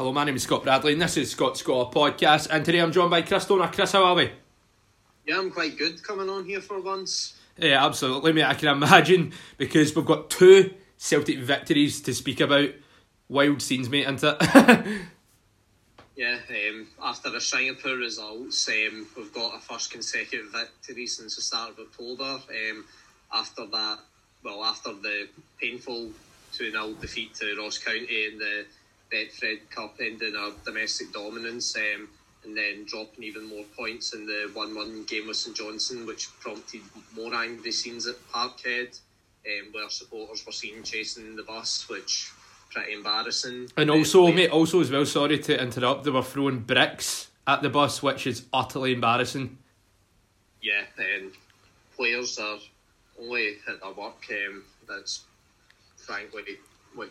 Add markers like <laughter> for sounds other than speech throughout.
Hello, my name is Scott Bradley, and this is Scott Scott podcast. And today I'm joined by Chris Donor. Chris, how are we? Yeah, I'm quite good coming on here for once. Yeah, absolutely, mate. I can imagine because we've got two Celtic victories to speak about. Wild scenes, mate, isn't it? <laughs> yeah, um, after the Singapore results, um, we've got a first consecutive victory since the start of October. Um, after that, well, after the painful 2 0 defeat to Ross County in the Betfred Cup ending our domestic dominance um, and then dropping even more points in the 1 1 game with St Johnstone, which prompted more angry scenes at Parkhead, um, where supporters were seen chasing the bus, which pretty embarrassing. And also, um, mate, also as well, sorry to interrupt, they were throwing bricks at the bus, which is utterly embarrassing. Yeah, and players are only at their work. Um, that's frankly what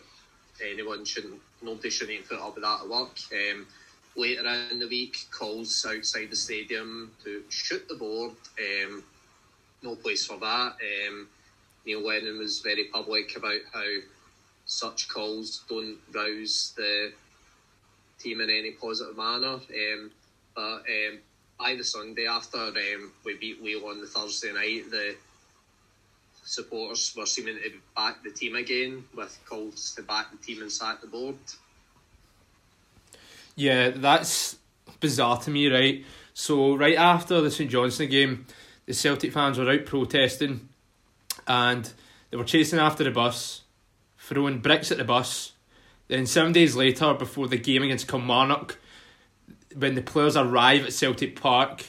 anyone shouldn't, nobody should even put up with that at work. Um, later on in the week, calls outside the stadium to shoot the board. Um, no place for that. Um, Neil Lennon was very public about how such calls don't rouse the team in any positive manner. Um, but um, by the Sunday after um, we beat Lille on the Thursday night, the supporters were seeming to back the team again with calls to back the team and sack the board. Yeah, that's bizarre to me, right? So, right after the St Johnstone game, the Celtic fans were out protesting and they were chasing after the bus, throwing bricks at the bus. Then, seven days later, before the game against Kilmarnock, when the players arrive at Celtic Park,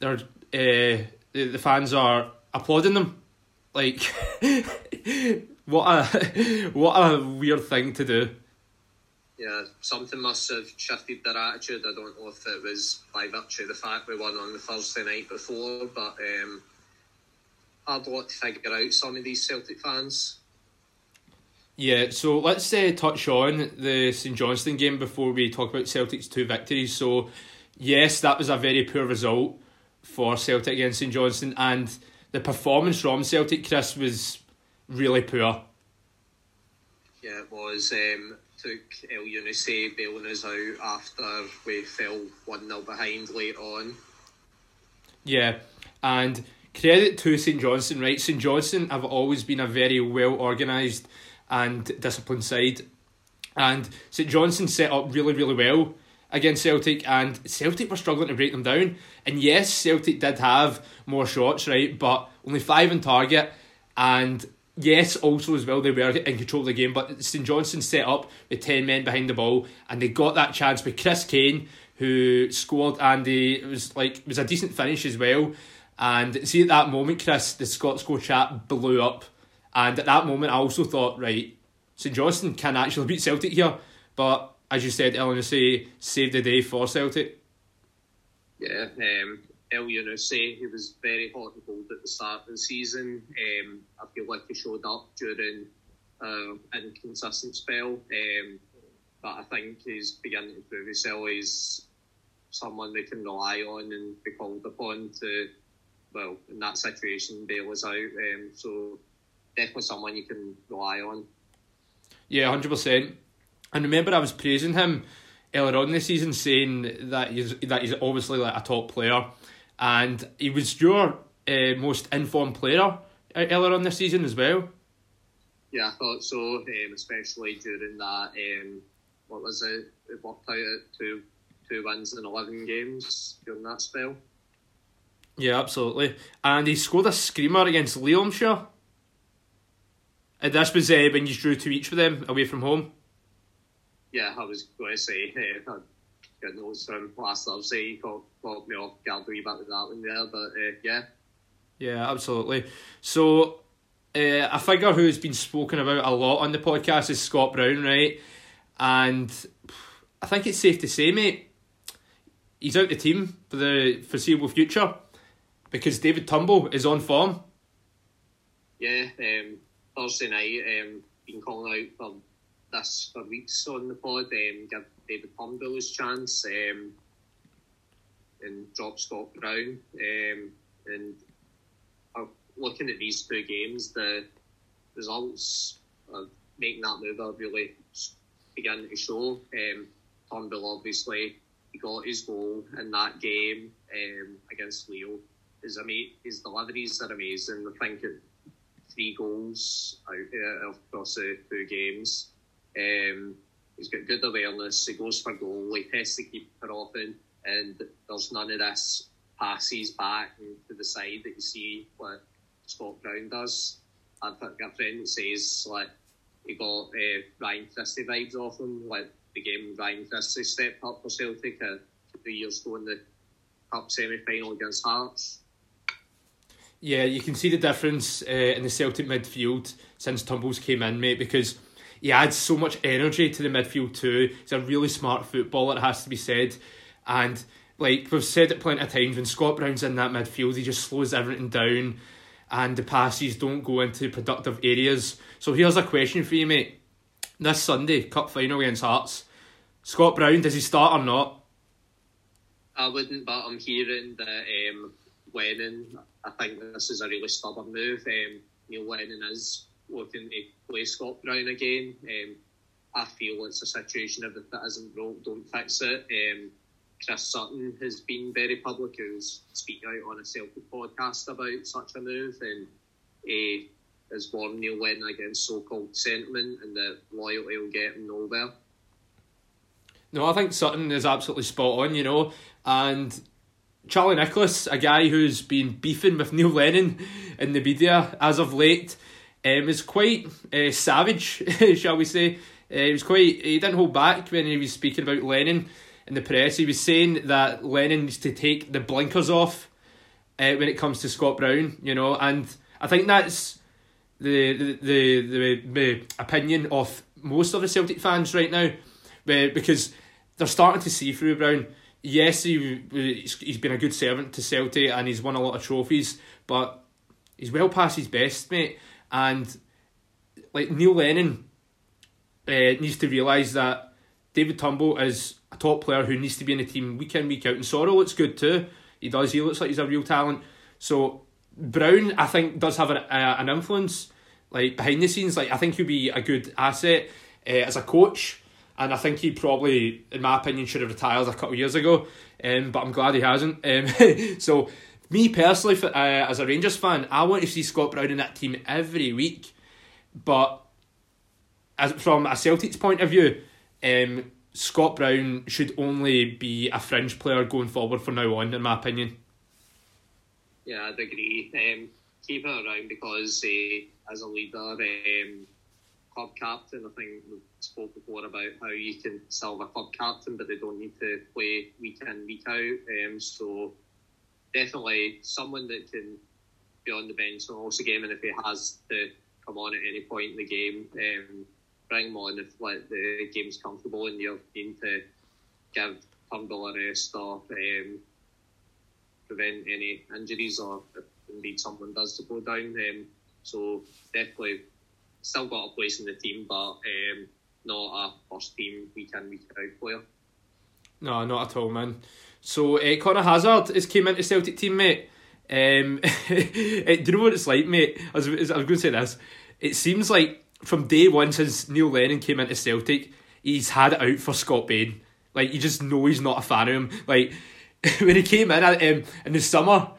they're, uh, the, the fans are applauding them like, <laughs> what a what a weird thing to do. Yeah, something must have shifted their attitude. I don't know if it was by virtue of the fact we won on the Thursday night before, but um, hard lot to figure out some of these Celtic fans. Yeah, so let's uh, touch on the St Johnstone game before we talk about Celtic's two victories. So, yes, that was a very poor result for Celtic against St Johnstone, and the performance from Celtic, Chris, was really poor. Yeah, it was. Um, took Elyounoussi bailing us out after we fell 1 0 behind late on. Yeah, and credit to St Johnstone, right? St Johnstone have always been a very well organised and disciplined side. And St Johnstone set up really, really well against Celtic, and Celtic were struggling to break them down. And yes, Celtic did have more shots, right, but only five in target. And yes, also as well, they were in control of the game. But St Johnstone set up with 10 men behind the ball, and they got that chance with Chris Kane, who scored, and it was like it was a decent finish as well. And see, at that moment, Chris, the Scots Go chat blew up. And at that moment, I also thought, right, St Johnstone can actually beat Celtic here. But as you said, Elyounoussi saved the day for Celtic. Yeah, um, Elyounoussi, he was very hot and cold at the start of the season. Um, I feel like he showed up during uh, an inconsistent spell, um, but I think he's beginning to prove himself. He's someone they can rely on and be called upon to, well, in that situation, bail us out. Um, so definitely someone you can rely on. Yeah, hundred percent. And remember, I was praising him earlier on the season, saying that he's that he's obviously like a top player, and he was your uh, most informed player uh, earlier on this season as well. Yeah, I thought so, um, especially during that. Um, what was it? It worked out at two two wins in eleven games during that spell. Yeah, absolutely. And he scored a screamer against Leolmshire. And this was uh, when you drew two each for them away from home yeah, I was going to say, uh, I got notes from last Thursday. He called, called me off guard a wee bit with that one there, but uh, yeah. Yeah, absolutely. So, uh, a figure who's been spoken about a lot on the podcast is Scott Brown, right? And I think it's safe to say, mate, he's out the team for the foreseeable future because David Turnbull is on form. Yeah, um, Thursday night, um, been calling out for this for weeks on the pod. Um, give David Turnbull his chance um, and drop Scott Brown. Um, and uh, looking at these two games, the results of making that move are really beginning to show. Um, Turnbull obviously he got his goal in that game um, against Leo. His ama- his deliveries are amazing. I think it, three goals out uh, across the two games. Um, he's got good awareness. He goes for goal. He tests the keeper often, and there's none of this passes back to the side that you see what Scott Brown does. I've got a friend that says like he got uh, Ryan Christie vibes off him, like the game Ryan Christie stepped up for Celtic a few years ago in the cup semi final against Hearts. Yeah, you can see the difference uh, in the Celtic midfield since Turnbull's came in, mate, because he adds so much energy to the midfield too. He's a really smart footballer, it has to be said. And like we've said it plenty of times, when Scott Brown's in that midfield, he just slows everything down and the passes don't go into productive areas. So here's a question for you, mate. This Sunday, cup final against Hearts, Scott Brown, does he start or not? I wouldn't, but I'm hearing that um, Lennon, I think this is a really stubborn move. Um, Neil Lennon is looking to play Scott Brown again. Um, I feel it's a situation if it isn't broke, don't fix it. Um, Chris Sutton has been very public, who's speaking out on a Celtic podcast about such a move, and he has warned Neil Lennon against so-called sentiment and that loyalty will get him nowhere. No, I think Sutton is absolutely spot on, you know, and Charlie Nicholas, a guy who's been beefing with Neil Lennon in the media as of late, um, was quite uh, savage, <laughs> shall we say. Uh, he was quite. He didn't hold back when he was speaking about Lennon in the press. He was saying that Lennon needs to take the blinkers off uh, when it comes to Scott Brown, you know, and I think that's the the the, the, the opinion of most of the Celtic fans right now, because they're starting to see through Brown. Yes, he he's been a good servant to Celtic and he's won a lot of trophies, but he's well past his best, mate. And like Neil Lennon uh, needs to realise that David Turnbull is a top player who needs to be in the team week in, week out. And Soro looks good too. He does. He looks like he's a real talent. So Brown, I think, does have an, uh, an influence like behind the scenes. Like I think he'll be a good asset uh, as a coach. And I think he probably, in my opinion, should have retired a couple of years ago. Um, but I'm glad he hasn't. Um, <laughs> so me personally, uh, as a Rangers fan, I want to see Scott Brown in that team every week. But as from a Celtic's point of view, um, Scott Brown should only be a fringe player going forward from now on, in my opinion. Yeah, I'd agree. Um, keep it around because uh, as a leader, um, club captain, I think we spoke before about how you can sell a club captain, but they don't need to play week in, week out. Um, so definitely someone that can be on the bench and also game, and if he has to come on at any point in the game, um, bring him on if like the game's comfortable and you're keen to give Turnbull a rest or um, prevent any injuries or if indeed someone does to go down. Um, so definitely still got a place in the team, but um, not a first team week in week out player. No, not at all, man. So uh, Conor Hazard has came into Celtic team, mate. Um, do you know what it's like, mate? I was, I was going to say this. It seems like from day one since Neil Lennon came into Celtic, he's had it out for Scott Bain. Like you just know he's not a fan of him. Like <laughs> when he came in um, in the summer,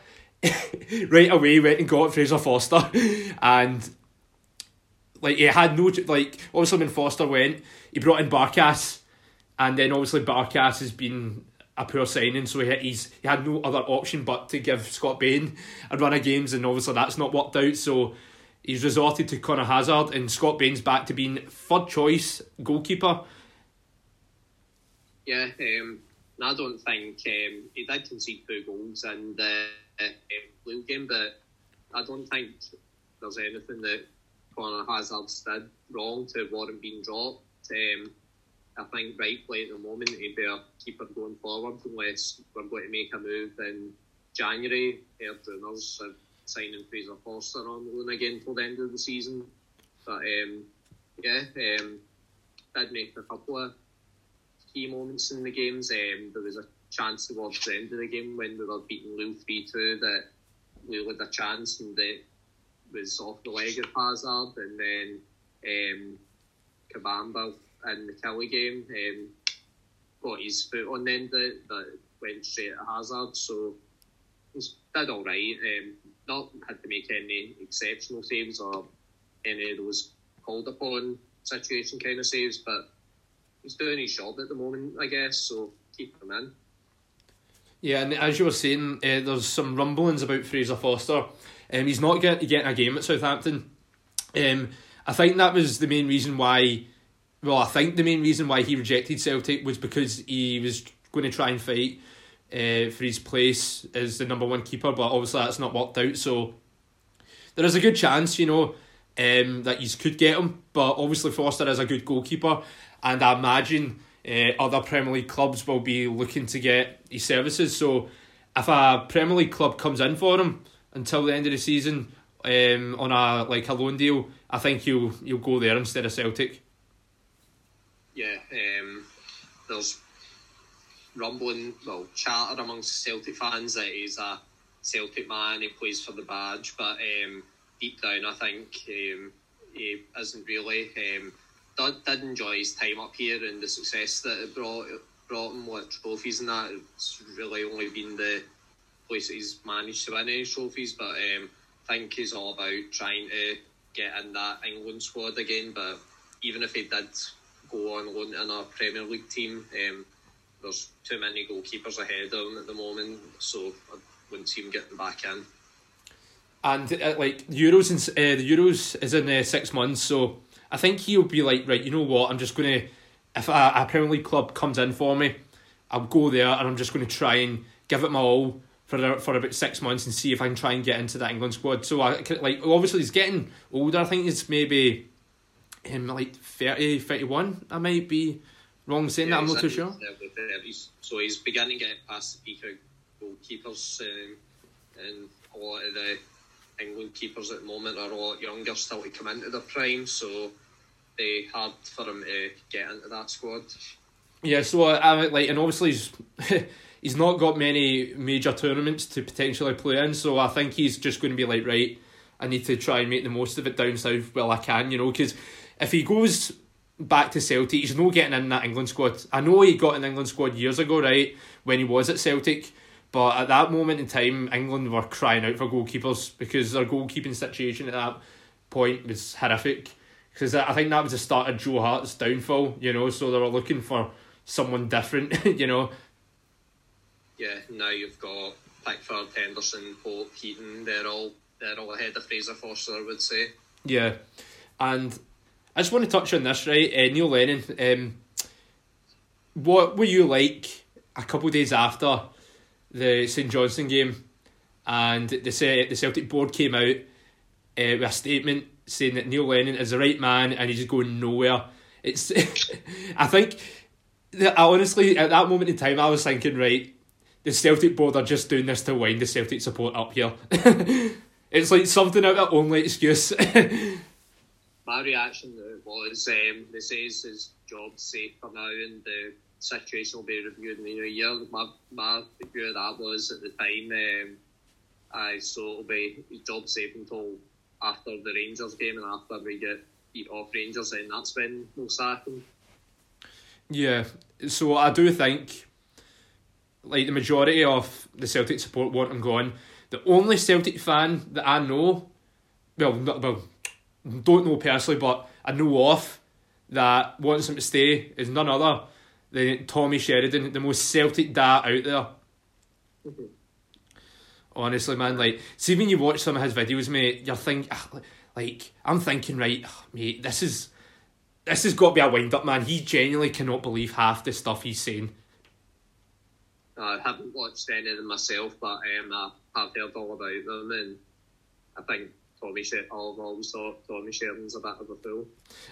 <laughs> right away went and got Fraser Forster, and like he had no like obviously when Forster went, he brought in Barkas, and then obviously Barkas has been a poor signing, so he he's he had no other option but to give Scott Bain a run of games, and obviously that's not worked out. So he's resorted to Conor Hazard, and Scott Bain's back to being third choice goalkeeper. Yeah, um, I don't think um, he did concede two goals in the uh, blue game, but I don't think there's anything that Conor Hazard's did wrong to warrant being dropped. Um, I think rightly at the moment he'd a keeper going forward unless we're going to make a move in January. Heard rumours of signing Fraser Forster on loan again till the end of the season. But um, yeah, um, did make a couple of key moments in the games. Um, there was a chance towards the end of the game when we were beating Lille 3 2 that we had a chance and it was off the leg of Hazard. And then um, Kabamba in the Killie game, um, got his foot on the end it that went straight at Hazard. So he's did all right. Um, not had to make any exceptional saves or any of those called upon situation kind of saves, but he's doing his job at the moment, I guess. So keep him in. Yeah, and as you were saying, uh, there's some rumblings about Fraser Forster. Um, he's not get, getting a game at Southampton. Um, I think that was the main reason why. Well, I think the main reason why he rejected Celtic was because he was going to try and fight uh, for his place as the number one keeper, but obviously that's not worked out. So there is a good chance, you know, um, that you could get him. But obviously Forster is a good goalkeeper, and I imagine uh, other Premier League clubs will be looking to get his services. So if a Premier League club comes in for him until the end of the season um, on a like a loan deal, I think you'll you'll go there instead of Celtic. Yeah, um, there's rumbling, well, chatter amongst Celtic fans that he's a Celtic man, he plays for the badge, but um, deep down, I think um, he isn't really. Um, did, did enjoy his time up here and the success that it brought brought him with trophies and that. It's really only been the place that he's managed to win any trophies, but um, I think he's all about trying to get in that England squad again. But even if he did go on loan in a Premier League team, um, there's too many goalkeepers ahead of him at the moment, so I wouldn't see him getting back in. And uh, like Euros, and uh, the Euros is in uh, six months, so I think he'll be like, right, you know what? I'm just gonna if a, a Premier League club comes in for me, I'll go there and I'm just gonna try and give it my all for for about six months and see if I can try and get into that England squad. So I like obviously he's getting older. I think he's maybe in like 30, 31. I might be wrong saying yeah, that. I'm not too sure. So he's beginning to get past the peak of goalkeepers, um, and a lot of the England keepers at the moment are a lot younger, still to come into their prime. So they hard for him to get into that squad. Yeah, so I like, and obviously he's <laughs> he's not got many major tournaments to potentially play in. So I think he's just going to be like, right, I need to try and make the most of it down south while I can, you know, because if he goes back to Celtic, he's not getting in that England squad. I know he got an England squad years ago, right, when he was at Celtic. But at that moment in time, England were crying out for goalkeepers because their goalkeeping situation at that point was horrific. Because I think that was the start of Joe Hart's downfall, you know, so they were looking for someone different, <laughs> you know. Yeah, now you've got Pickford, Henderson, Pope, Heaton, they're all they're all ahead of Fraser Forster, I would say. Yeah. And I just want to touch on this, right? Uh, Neil Lennon, um, what were you like a couple of days after the St Johnstone game and the, the Celtic board came out uh, with a statement saying that Neil Lennon is the right man and he's just going nowhere? It's, <laughs> I think, that honestly, at that moment in time, I was thinking, right, the Celtic board are just doing this to wind the Celtic support up here. <laughs> it's like something out of only excuse. <laughs> my reaction was um, they says his job's safe for now and the situation will be reviewed in new year. My my view of that was at the time um, I so it'll be job safe until after the Rangers game and after we get beat off Rangers and that's when we'll sack him. Yeah, so I do think like the majority of the Celtic support want him gone. The only Celtic fan that I know, well, not, well, don't know personally, but I know off that wants him to stay is none other than Tommy Sheridan, the most Celtic dad out there. Mm-hmm. Honestly, man, like, see when you watch some of his videos, mate, you're think, ah, like, I'm thinking, right, oh, mate, this is, this has got to be a wind up, man. He genuinely cannot believe half the stuff he's saying. I haven't watched any of them myself, but um, I have heard all about them, and I think Tommy Sher- I've always thought Tommy Sheridan's a bit of a fool.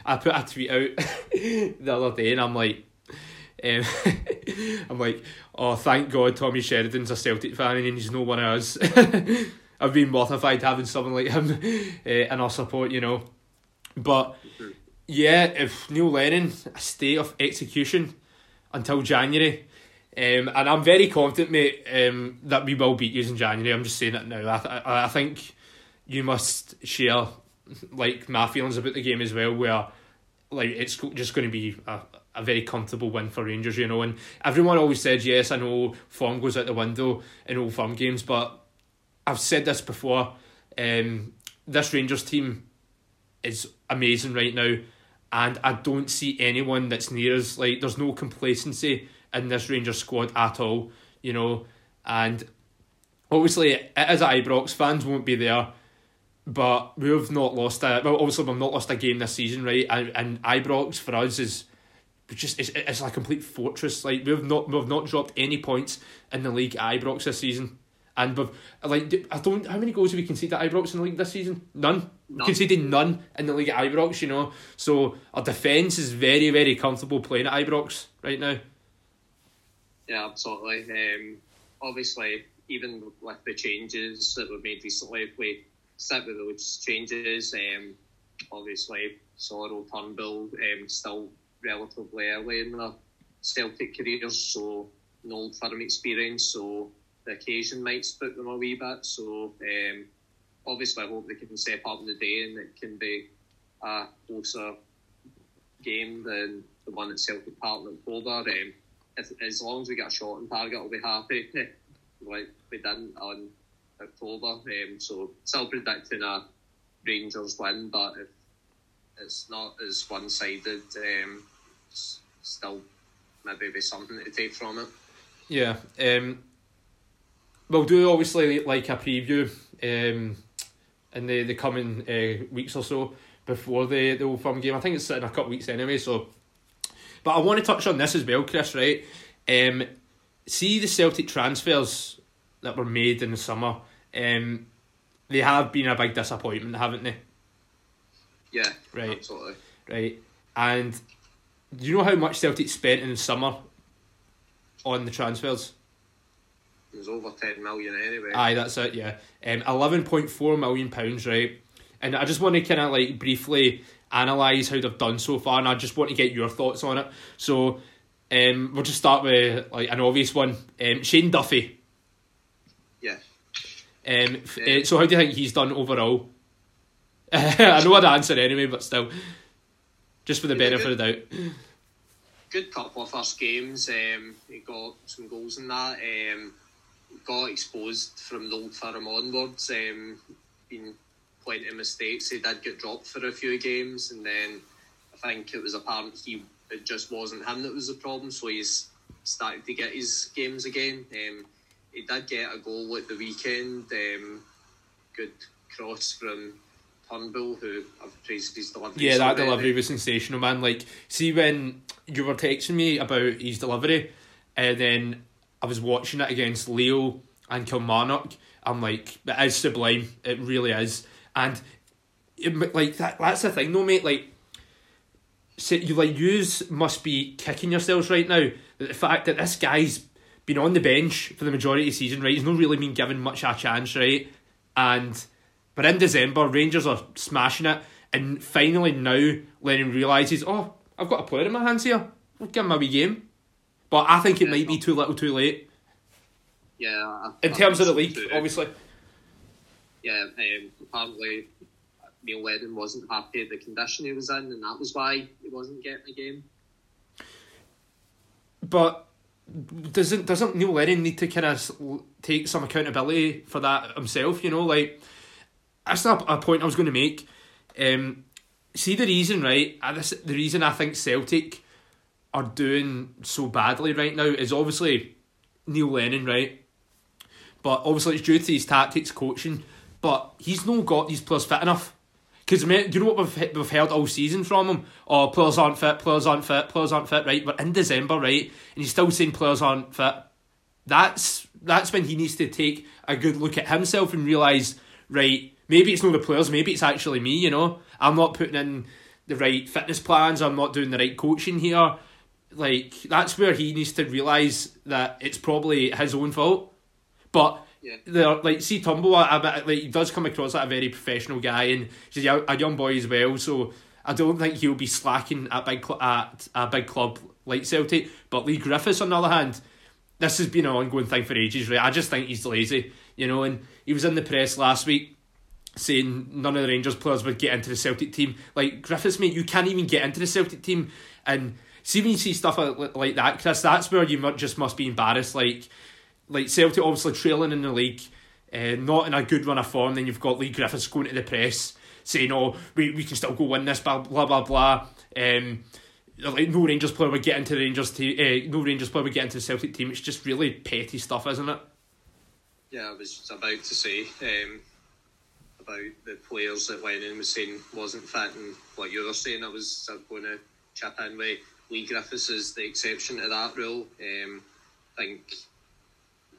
I put a tweet out <laughs> the other day and I'm like, um, <laughs> I'm like, oh, thank God Tommy Sheridan's a Celtic fan and he's no one of us. <laughs> I've been mortified having someone like him uh, in our support, you know. But mm-hmm. yeah, if Neil Lennon, a state of execution until January. Um, and I'm very confident, mate, um, that we will beat you in January. I'm just saying it now. I, I, I think you must share like my feelings about the game as well, where like it's just going to be a, a very comfortable win for Rangers, you know. And everyone always said, yes, I know form goes out the window in old firm games, but I've said this before. Um, this Rangers team is amazing right now, and I don't see anyone that's near us. Like, there's no complacency in this Rangers squad at all, you know. And obviously, it is Ibrox, fans won't be there but we've not lost a well. Obviously, we've not lost a game this season, right? And, and Ibrox for us is just it's, it's a complete fortress. Like we've not we've not dropped any points in the league at Ibrox this season, and we've like I don't how many goals have we conceded at Ibrox in the league this season? None. none. Conceded none in the league at Ibrox. You know, so our defence is very very comfortable playing at Ibrox right now. Yeah, absolutely. Um, obviously, even with the changes that were made recently, we stick with those changes. Um, obviously, Soro Turnbull um, still relatively early in their Celtic careers, so no old firm experience, so the occasion might spook them a wee bit. So um, obviously, I hope they can step up in the day and it can be a closer game than the one at Celtic Park in October. Um, if, as long as we get a shot on target, I'll be happy. <laughs> like we didn't on October. Um, so still predicting a Rangers win, but if it's not as one sided, um, still maybe be something to take from it. Yeah. Um, we'll do obviously like a preview um, in the, the coming uh, weeks or so before the, the Old Firm game. I think it's in a couple of weeks anyway. So, But I want to touch on this as well, Chris, right? Um, see the Celtic transfers that were made in the summer. Um, they have been a big disappointment, haven't they? Yeah, right. Absolutely. Right. And do you know how much Celtic spent in the summer on the transfers? It was over 10 million anyway. Aye, that's it, yeah. Um, 11.4 million pounds, right? And I just want to kind of like briefly analyse how they've done so far, and I just want to get your thoughts on it. So, um, we'll just start with like an obvious one. Um, Shane Duffy. Um, yeah. Uh, so, how do you think he's done overall? <laughs> I know what the answer anyway, but still, just for the benefit of the doubt. Good couple of first games. Um, he got some goals in that. Um, got exposed from the old firm onwards. Um, been plenty of mistakes. He did get dropped for a few games, and then I think it was apparent he it just wasn't him that was the problem. So he's started to get his games again. Um, he did get a goal at the weekend. Um, good cross from Turnbull, who I've praised his delivery. Yeah, that delivery was sensational, man. Like, see when you were texting me about his delivery, and then I was watching it against Leo and Kilmarnock. I'm like, it is sublime. It really is, and it, like that. That's the thing, though, mate. Like, so you like yous must be kicking yourselves right now. The fact that this guy's been on the bench for the majority of the season, right? He's not really been given much of a chance, right? And but in December, Rangers are smashing it, and finally now Lennon realises, oh, I've got a player in my hands here. I'll give him a wee game. But I think it yeah, might be too little, too late. Yeah. I, in I terms of the league, obviously. Yeah, um, apparently Neil Lennon wasn't happy with the condition he was in, and that was why he wasn't getting the game. But doesn't doesn't Neil Lennon need to kind of take some accountability for that himself? You know, like that's not a point I was going to make. Um, see the reason, right? This, the reason I think Celtic are doing so badly right now is obviously Neil Lennon, right? But obviously it's due to his tactics, coaching. But he's not got these players fit enough. Because do you know what we've, we've heard all season from him? Oh, players aren't fit, players aren't fit, players aren't fit, right? We're in December, right? And he's still saying players aren't fit. That's that's when he needs to take a good look at himself and realise, right, maybe it's not the players, maybe it's actually me, you know. I'm not putting in the right fitness plans, I'm not doing the right coaching here. Like that's where he needs to realise that it's probably his own fault. But yeah. like see bit like he does come across like a very professional guy and he's a, a young boy as well, so I don't think he'll be slacking at big cl- at a big club like Celtic. But Leigh Griffiths on the other hand, this has been an ongoing thing for ages, right? I just think he's lazy, you know, and he was in the press last week saying none of the Rangers players would get into the Celtic team. Like Griffiths, mate, you can't even get into the Celtic team, and see when you see stuff like, like that, Chris, that's where you just must be embarrassed. Like, like Celtic obviously trailing in the league, uh, not in a good run of form. Then you've got Leigh Griffiths going to the press saying, "Oh, we, we can still go win this." Blah blah blah blah. Um, like no Rangers player would get into the Rangers team. Uh, no Rangers player would get into the Celtic team. It's just really petty stuff, isn't it? Yeah, I was about to say um, about the players that Lennon was saying wasn't fit, and what you were saying, I was going to chip in with Leigh Griffiths is the exception to that rule. Um, I think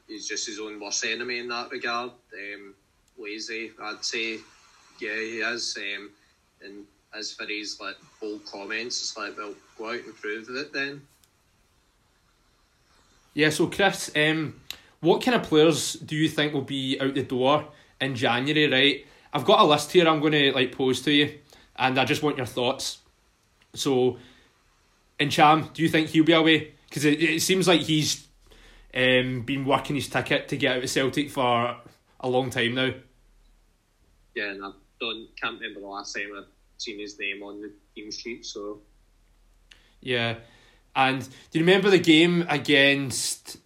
he's just his own worst enemy in that regard. Um, lazy, I'd say. Yeah, he is. Um, and as for his like bold comments, it's like, well, go out and prove it then. Yeah. So Chris, um, what kind of players do you think will be out the door in January? Right. I've got a list here. I'm going to like pose to you, and I just want your thoughts. So, Ntcham, do you think he'll be away? Because it, it seems like he's um, been working his ticket to get out of Celtic for a long time now. Yeah, and I don't can't remember the last time I've seen his name on the team sheet. So yeah, and do you remember the game against?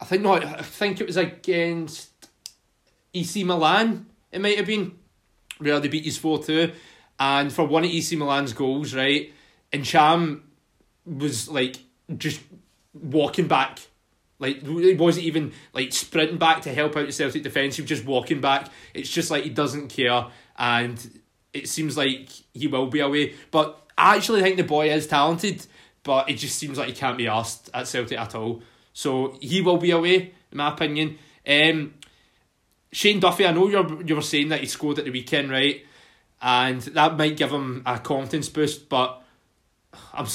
I think not. I think it was against AC Milan. It might have been where they beat us four two, and for one of AC Milan's goals, right, and Ntcham was like just walking back like he wasn't even like sprinting back to help out the Celtic defence. He was just walking back. It's just like he doesn't care, and it seems like he will be away. But I actually think the boy is talented, but it just seems like he can't be asked at Celtic at all. So he will be away, in my opinion. Um, Shane Duffy, I know you're you were saying that he scored at the weekend, right? And that might give him a confidence boost, but <sighs> I'm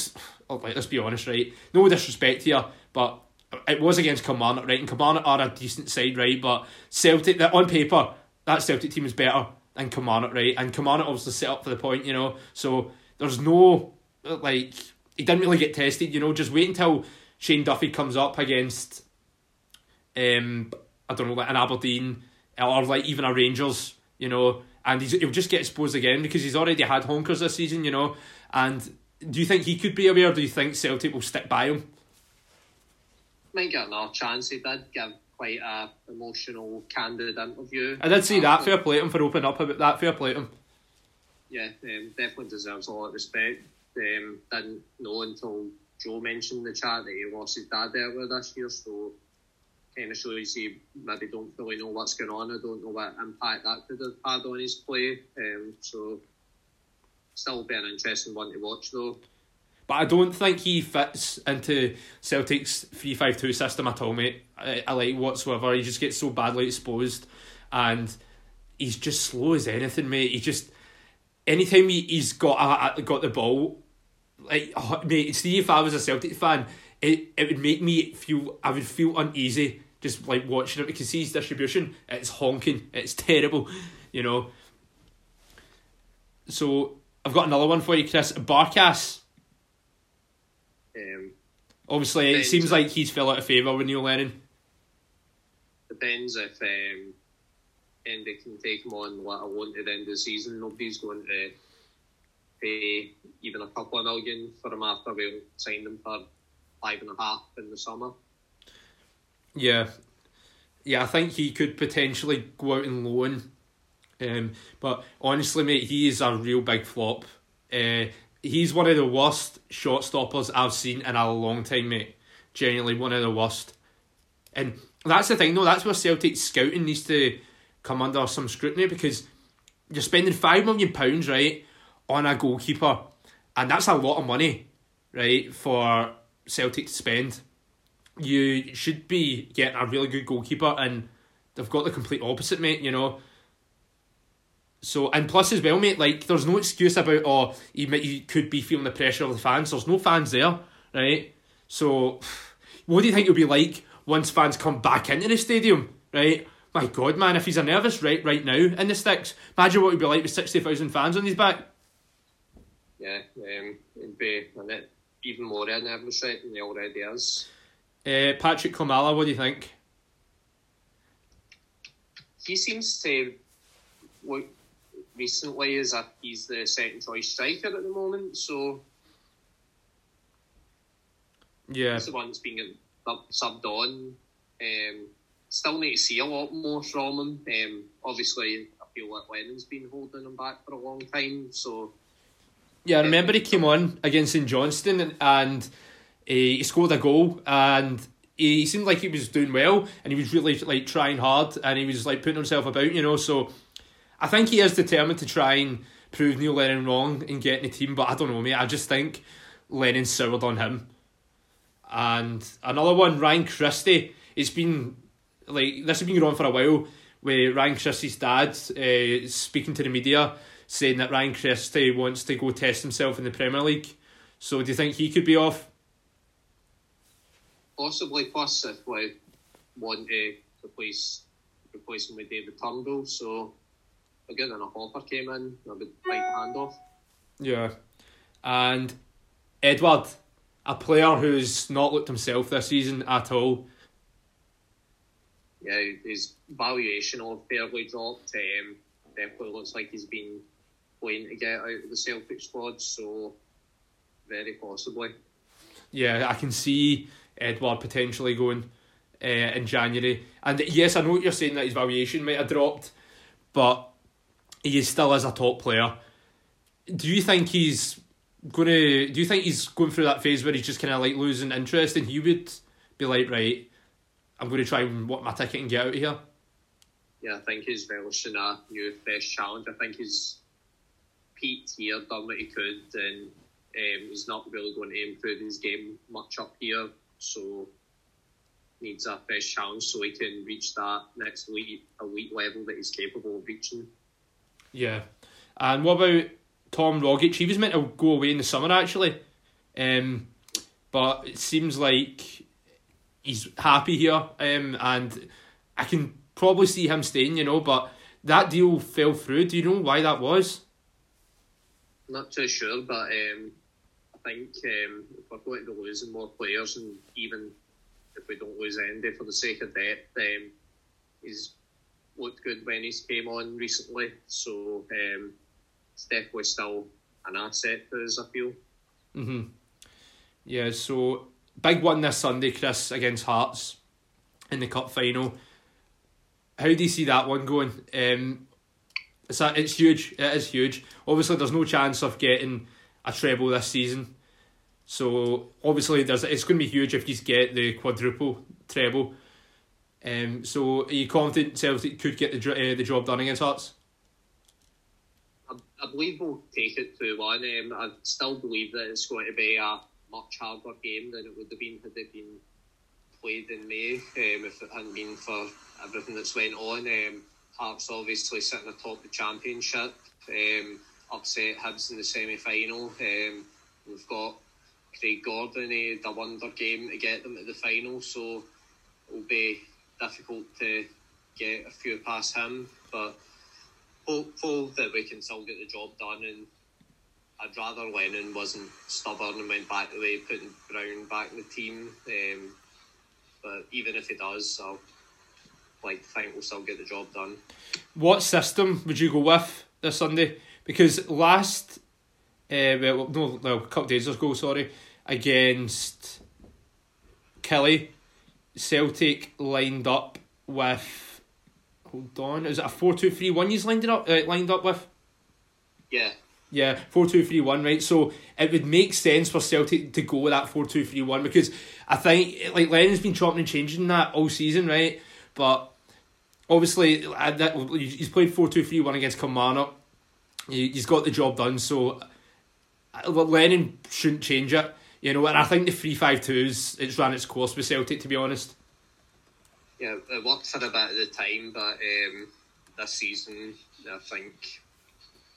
like let's be honest, right? No disrespect here, but it was against Kilmarnock, right? And Kilmarnock are a decent side, right? But Celtic, on paper, that Celtic team is better than Kilmarnock, right? And Kilmarnock obviously set up for the point, you know. So there's no like he didn't really get tested, you know. Just wait until Shane Duffy comes up against, um, I don't know, like an Aberdeen or like even a Rangers, you know, and he's, he'll just get exposed again because he's already had honkers this season, you know. And do you think he could be aware? Or do you think Celtic will stick by him? Might get another chance. He did give quite a emotional, candid interview. I did see that. Fair play to him for opening up about that. Fair play to him. Yeah, um, definitely deserves a lot of respect. Um, didn't know until Joe mentioned in the chat that he lost his dad earlier this year, so kind of shows he maybe don't really know what's going on. I don't know what impact that could have had on his play. Um, so still be an interesting one to watch though. But I don't think he fits into Celtic's three five two system at all, mate. I, I like whatsoever. He just gets so badly exposed, and he's just slow as anything, mate. He just anytime he, he's got a, got the ball, like oh, mate. See, if I was a Celtic fan, it it would make me feel I would feel uneasy just like watching it because his distribution. It's honking. It's <laughs> terrible, you know. So I've got another one for you, Chris. Barkas um, Obviously, it seems like he's fell out of favour with Neil Lennon. Depends if um, Andy can take him on what I want at the end of the season. Nobody's going to pay even a couple of million for him after we signed him for five and a half in the summer. Yeah, yeah, I think he could potentially go out and loan. Um, but honestly, mate, he is a real big flop. Uh, he's one of the worst shot stoppers I've seen in a long time, mate. Genuinely one of the worst. And that's the thing, though, that's where Celtic scouting needs to come under some scrutiny because you're spending five million pounds, right, on a goalkeeper, and that's a lot of money, right, for Celtic to spend. You should be getting a really good goalkeeper, and they've got the complete opposite, mate. You know, so and plus as well, mate, like there's no excuse about oh he might, he could be feeling the pressure of the fans. There's no fans there, right? So what do you think it'll be like once fans come back into the stadium, right? My God, man, if he's a nervous right right now in the sticks, imagine what it'd be like with sixty thousand fans on his back. Yeah, um, it'd be even more nervous right than he already is. Uh, Patrick Klimala, what do you think? He seems to look recently is that he's the second choice striker at the moment. So Yeah, he's the one that's been subbed on. Um, still need to see a lot more from him. Um, obviously, I feel like Lennon's been holding him back for a long time. So yeah, I remember he came on against St Johnstone and, and he scored a goal and he seemed like he was doing well and he was really like trying hard and he was like putting himself about, you know. So I think he is determined to try and prove Neil Lennon wrong in getting the team, but I don't know, mate. I just think Lennon soured on him. And another one, Ryan Christie. It's been like this has been going on for a while. Where Ryan Christie's dad uh, speaking to the media saying that Ryan Christie wants to go test himself in the Premier League. So do you think he could be off? Possibly. Plus, if we want to replace replace him with David Turnbull, so again, and a Hopper came in, I would bite the hand off. Yeah, and Edouard, a player who's not looked himself this season at all. Yeah, his valuation of fairly dropped. Um, definitely looks like he's been playing to get out of the Celtic squad, so very possibly. Yeah, I can see Edouard potentially going uh, in January. And yes, I know what you're saying that his valuation might have dropped, but he still is a top player. Do you think he's gonna? Do you think he's going through that phase where he's just kind of like losing interest, and he would be like, right, I'm going to try and work my ticket and get out of here? Yeah, I think he's relishing a new fresh challenge. I think he's peaked here, done what he could, and um, he's not really going to improve his game much up here. So needs a fresh challenge so he can reach that next elite elite level that he's capable of reaching. Yeah, and what about Tom Rogic? He was meant to go away in the summer actually, um, but it seems like he's happy here, um, and I can probably see him staying. You know, but that deal fell through. Do you know why that was? Not too sure, but um, I think um, if we're going to be losing more players, and even if we don't lose Andy for the sake of depth, um, he's looked good when he's came on recently. So um, it's definitely still an asset for I feel. Mm-hmm. Yeah, so big one this Sunday, Chris, against Hearts in the cup final. How do you see that one going? Um, it's, a, it's huge. It is huge. Obviously, there's no chance of getting a treble this season. So obviously, there's it's going to be huge if you get the quadruple treble. Um, so are you confident Celtic could get the uh, the job done against Hearts? I, I believe we'll take it two one. Um, I still believe that it's going to be a much harder game than it would have been had it been played in May. Um, if it hadn't been for everything that's went on. Um, Hearts obviously sitting atop the championship. Um, upset Hibs in the semi final. Um, we've got Craig Gordon, he the wonder game to get them to the final, so it'll be difficult to get a few past him. But hopeful that we can still get the job done. And I'd rather Lennon wasn't stubborn and went back the way putting Brown back in the team. Um, but even if he does, I'll like to think we'll still get the job done. What system would you go with this Sunday? Because last, uh, well, no, well, a couple days ago, sorry, against Killie, Celtic lined up with. Hold on, is it a four two three one? He's lined up, uh, lined up with. Yeah. Yeah, four two three one, right? So it would make sense for Celtic to go with that four two three one because I think like Lennon's been chopping and changing that all season, right? But obviously, that he's played four two three one against Kilmarnock. He's got the job done, so uh, Lennon shouldn't change it, you know. And I think the three five twos it's ran its course with Celtic, to be honest. Yeah, it worked for a bit at the time, but um, this season, I think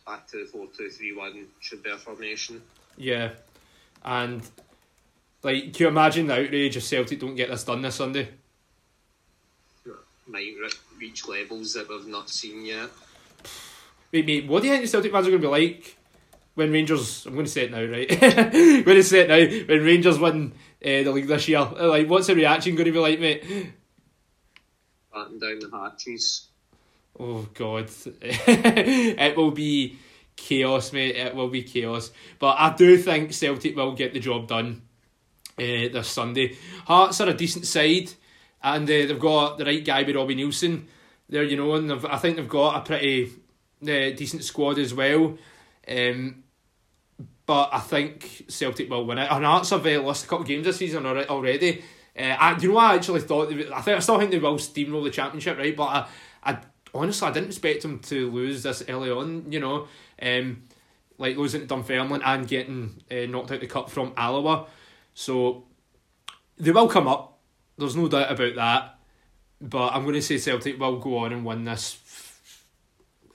back to the four two three one should be a formation. Yeah, and like, can you imagine the outrage if Celtic don't get this done this Sunday? Might reach levels that we've not seen yet. Wait, mate, what do you think the Celtic fans are going to be like when Rangers? I'm going to say it now, right? I'm going to say it now. When Rangers win uh, the league this year, like, what's the reaction going to be like, mate? Batten down the hatches. Oh God, <laughs> it will be chaos, mate. It will be chaos. But I do think Celtic will get the job done. uh, this Sunday. Hearts are a decent side, and uh, they've got the right guy with Robbie Neilson there, you know, and I think they've got a pretty uh, decent squad as well. Um, but I think Celtic will win it. And Hearts have uh, lost a couple of games this season already. Uh, I, you know, what I actually thought I think I still think they will steamroll the championship, right? But I, I honestly I didn't expect them to lose this early on. You know, um, like losing to Dunfermline and getting uh, knocked out the cup from Alloa. So they will come up. There's no doubt about that. But I'm going to say Celtic will go on and win this.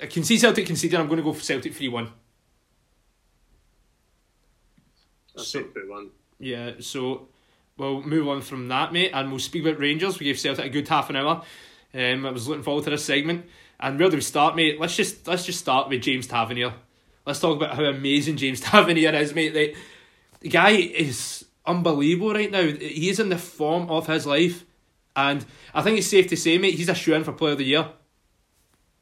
I can see Celtic conceding. I'm going to go for Celtic 3 1. So, one. Yeah, so we'll move on from that, mate, and we'll speak about Rangers. We gave Celtic a good half an hour. Um, I was looking forward to this segment. And where do we start, mate? Let's just let's just start with James Tavernier. Let's talk about how amazing James <laughs> Tavernier is, mate. The, the guy is unbelievable right now. He's in the form of his life. And I think it's safe to say, mate, he's a shoe in for Player of the Year.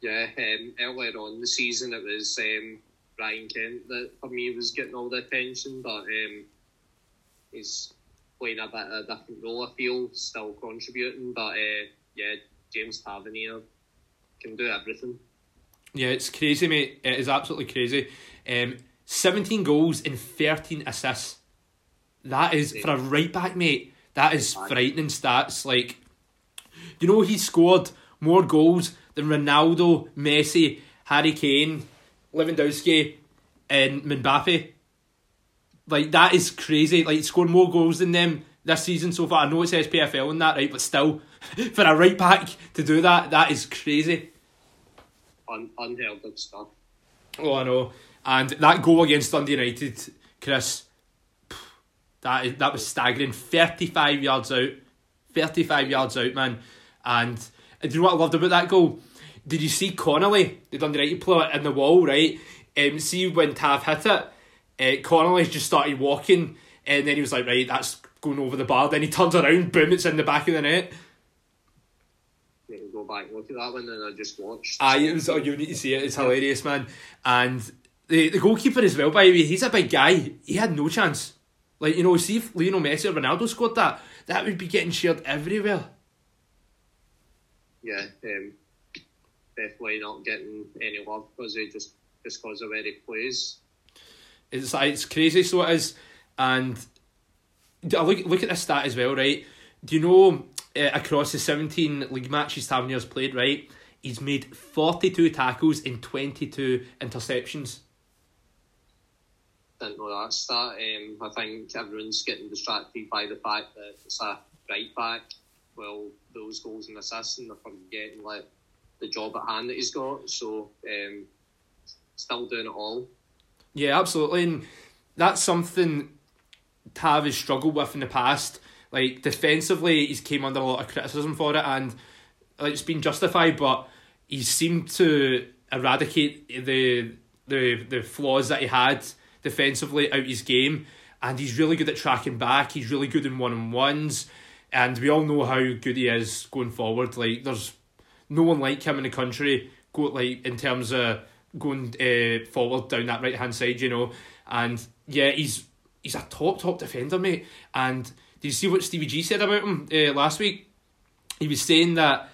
Yeah, um, earlier on the season, it was um, Ryan Kent that for me was getting all the attention, but um, he's playing a bit of a different role. I feel still contributing, but uh, yeah, James Tavernier can do everything. Yeah, it's crazy, mate. It is absolutely crazy. Um, 17 goals and 13 assists. That is, for a right back, mate, that is frightening stats. Like, you know, he scored more goals than Ronaldo, Messi, Harry Kane, Lewandowski, and Mbappe. Like, that is crazy. Like, scored more goals than them this season so far. I know it's SPFL and that, right? But still, <laughs> for a right back to do that, that is crazy. Un- unheard of stuff. Oh, I know. And that goal against Dundee United, Chris, that, that was staggering. 35 yards out. 35 yards out, man. And, and do you know what I loved about that goal? Did you see Connolly, They done the Dundee United player, in the wall, right? Um, see when Tav hit it, uh, Connolly just started walking, and then he was like, right, that's going over the bar. Then he turns around, boom, it's in the back of the net. Yeah, go back look at that one, and I just watched. Aye, it was, oh, you need to see it. It's hilarious, man. And the the goalkeeper as well, by the way, he's a big guy. He had no chance. Like, you know, see if Lionel Messi or Ronaldo scored that, that would be getting shared everywhere. Yeah, um, definitely not getting any love because he just just because of where he plays. It's it's crazy, so it is. And look look at this stat as well, right? Do you know uh, across the seventeen league matches Tavernier's played, right? He's made forty two tackles and twenty two interceptions didn't know that stat. Um, I think everyone's getting distracted by the fact that it's a right back. Well, those goals and assists, and they're forgetting like the job at hand that he's got. So, um, still doing it all. Yeah, absolutely, and that's something Tav has struggled with in the past. Like defensively, he's came under a lot of criticism for it, and like, it's been justified. But he seemed to eradicate the the the flaws that he had defensively out his game, and he's really good at tracking back. He's really good in one on ones, and we all know how good he is going forward. Like there's no one like him in the country. Go like in terms of going uh, forward down that right hand side, you know, and yeah, he's he's a top top defender, mate. And did you see what Stevie G said about him uh, last week? He was saying that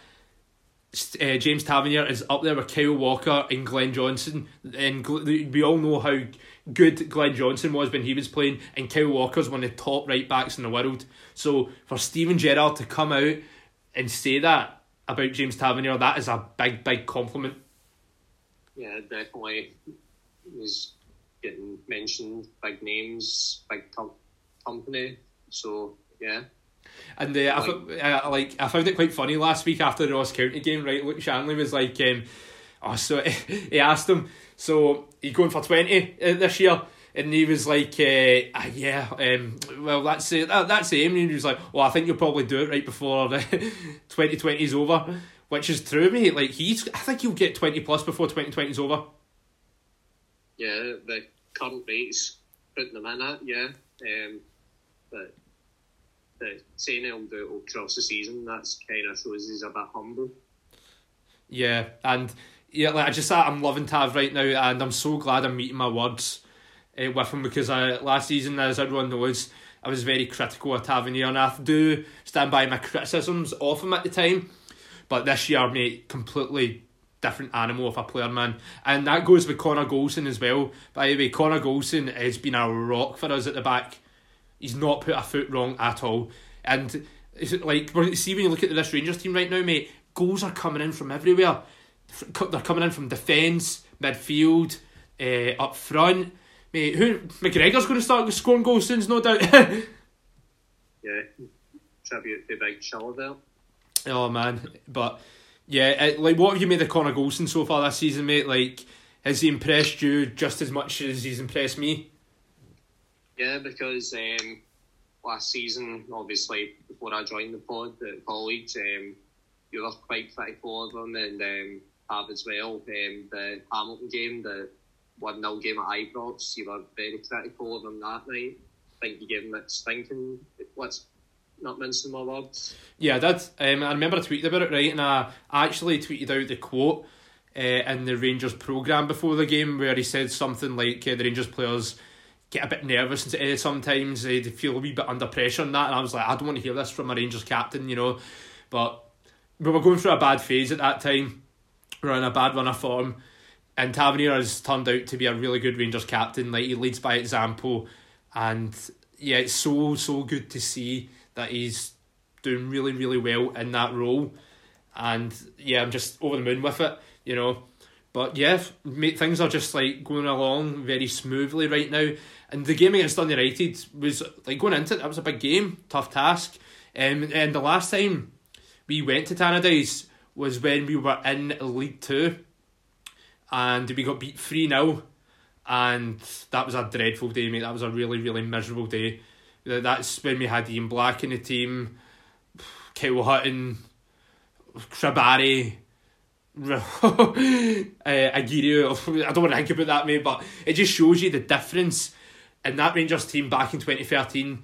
uh, James Tavernier is up there with Kyle Walker and Glenn Johnson, and we all know how good Glenn Johnson was when he was playing, and Kyle Walker's one of the top right backs in the world. So for Steven Gerrard to come out and say that about James Tavernier, that is a big, big compliment. Yeah, definitely. He's getting mentioned, big names, big com- company. So yeah. And uh, like, I, I, like I found it quite funny last week after the Ross County game. Right, Luke Shanley was like, um, oh, so <laughs> he asked him, so he's going for twenty uh, this year, and he was like, uh, ah, yeah, um, well that's it, that, that's the aim. And he was like, well, I think you'll probably do it right before <laughs> twenty twenty is over, which is true, mate. Like he's, I think he'll get twenty plus before twenty twenty is over. Yeah, the current rates putting them in at yeah, um, but the saying he'll do it across the season, that's kind of shows he's a bit humble. Yeah, and yeah, like I just I'm loving Tav right now, and I'm so glad I'm meeting my words uh, with him because I, last season, as everyone knows, I was very critical of Tavernier, and I do stand by my criticisms of him at the time. But this year, mate, completely different animal of a player, man. And that goes with Connor Goldson as well. By the way, Connor Goldson has been a rock for us at the back. He's not put a foot wrong at all. And like, see when you look at this Rangers team right now, mate, goals are coming in from everywhere. They're coming in from defence, midfield, uh, up front. Mate, who McGregor's going to start scoring goals soon, no doubt. <laughs> yeah, tribute to Big Chilwell. Oh man, but yeah, it, like what have you made of Connor Goldson so far this season, mate? Like, has he impressed you just as much as he's impressed me? Yeah, because um, last season, obviously, before I joined the pod at college, um, you were quite critical of him and um, have as well. Um, the Hamilton game, the 1 0 game at Ibrox, you were very critical of him that night. I think you gave him that stinking, let's not mincing my words. Yeah, I did. Um, I remember I tweeted about it, right? And I actually tweeted out the quote uh, in the Rangers programme before the game where he said something like uh, the Rangers players get a bit nervous uh, sometimes, uh, they feel a wee bit under pressure and that. And I was like, I don't want to hear this from a Rangers captain, you know. But we were going through a bad phase at that time. We are in a bad run of form. And Tavernier has turned out to be a really good Rangers captain. Like, he leads by example. And yeah, it's so, so good to see that he's doing really, really well in that role. And yeah, I'm just over the moon with it, you know. But yeah, things are just like going along very smoothly right now. And the game against Dundee United was like going into it, that was a big game, tough task. Um, and the last time we went to Tannadice was when we were in League Two and we got beat 3 0. And that was a dreadful day, mate. That was a really, really miserable day. That's when we had Ian Black in the team, Kyle Hutton, Cribari, <laughs> uh, Aguirre. <laughs> I don't want to think about that, mate, but it just shows you the difference in that Rangers team back in 2013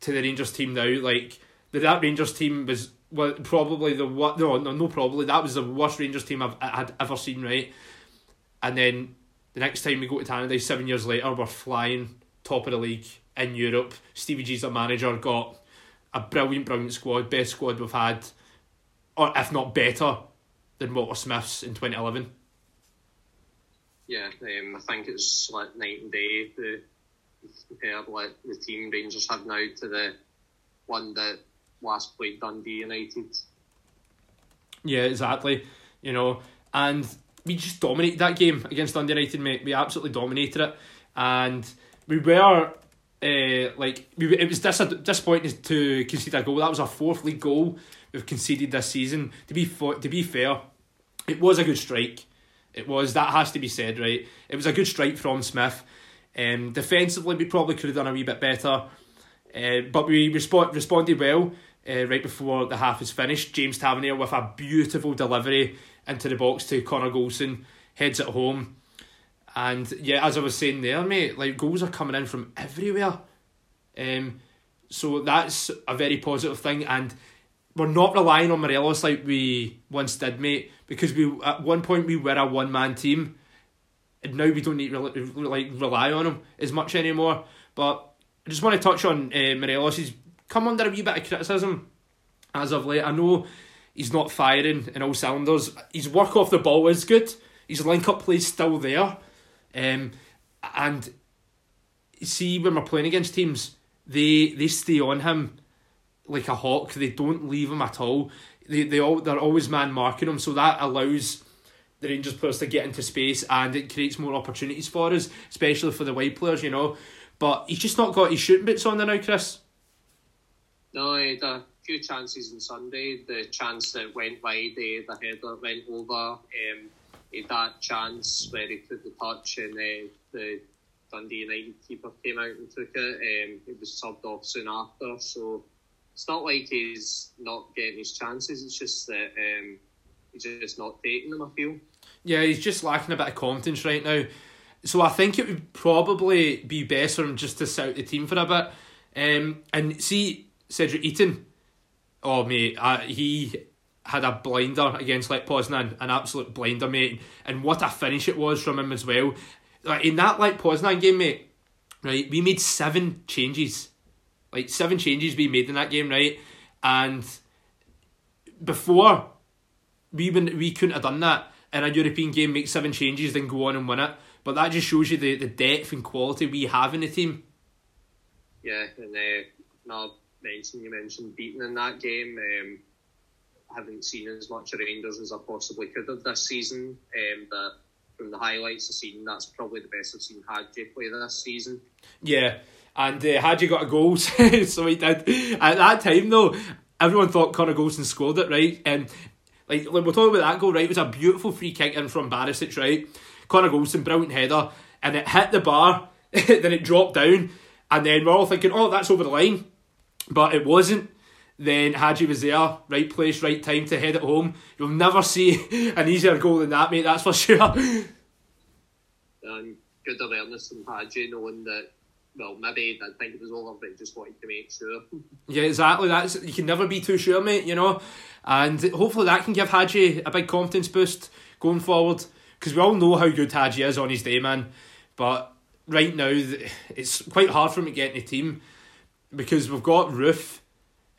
to the Rangers team now. Like, that Rangers team was well, probably the what no no no probably that was the worst Rangers team I've I had ever seen right, and then the next time we go to Tannadice seven years later we're flying top of the league in Europe. Stevie G's the manager, got a brilliant, brilliant squad, best squad we've had, or if not better than Walter Smith's in 2011. Yeah, um, I think it's like night and day the compared like the team Rangers have now to the one that last played Dundee United. Yeah, exactly. You know, and we just dominated that game against Dundee United, mate. We absolutely dominated it, and we were uh, like we, it was dis- disappointing to concede a goal. That was our fourth league goal we've conceded this season. To be fo- to be fair, it was a good strike. It was that has to be said, right? It was a good strike from Smith. Um, defensively, we probably could have done a wee bit better, uh, but we respo- responded well uh, right before the half was finished. James Tavernier with a beautiful delivery into the box to Connor Goldson heads it home. And yeah, as I was saying there, mate, like goals are coming in from everywhere. Um, so that's a very positive thing, and we're not relying on Morelos like we once did, mate. Because we at one point we were a one man team, and now we don't need to like rely on him as much anymore. But I just want to touch on uh, Morelos. He's come under a wee bit of criticism as of late. I know he's not firing in all cylinders. His work off the ball is good. His link up play is still there. Um, and see when we're playing against teams, they they stay on him like a hawk. They don't leave him at all. They they all they're always man marking him, so that allows the Rangers players to get into space and it creates more opportunities for us, especially for the wide players, you know. But he's just not got his shooting bits on there now, Chris. No, he few chances on Sunday. The chance that went wide, the, the header went over. Um, had that chance where he took the touch and uh, the Dundee United keeper came out and took it. Um, he was subbed off soon after, so it's not like he's not getting his chances. It's just that um, he's just not taking them. I feel. Yeah, he's just lacking a bit of confidence right now. So I think it would probably be best for him just to sit out the team for a bit. Um, and see Cedric Itten. Oh mate, uh, he had a blinder against Lech Poznan, an absolute blinder, mate. And what a finish it was from him as well. Like in that Lech Poznan game, mate, right, we made seven changes. Like seven changes being made in that game, right? And before we wouldn't, we couldn't have done that in a European game, make seven changes, then go on and win it. But that just shows you the, the depth and quality we have in the team. Yeah, and uh, now mention you mentioned beating in that game. Um, I haven't seen as much Rangers as I possibly could have this season, um, but from the highlights I've seen, that's probably the best I've seen Hagi play this season. Yeah, and uh, Hagi got a goal, <laughs> so he did. At that time, though, everyone thought Connor Goldson scored it, right? And like, like we're talking about that goal, right? It was a beautiful free kick in from Barisic, right? Connor Goldson, brilliant header, and it hit the bar, <laughs> then it dropped down, and then we're all thinking, oh, that's over the line, but it wasn't. Then Hagi was there, right place, right time to head it home. You'll never see <laughs> an easier goal than that, mate. That's for <laughs> sure. And good awareness from Hagi, knowing that well, maybe I think it was over, but just wanted to make sure. <laughs> Yeah, exactly. That's you can never be too sure, mate. You know, and hopefully that can give Hagi a big confidence boost going forward because we all know how good Hagi is on his day, man. But right now, it's quite hard for him to get in the team because we've got Roofe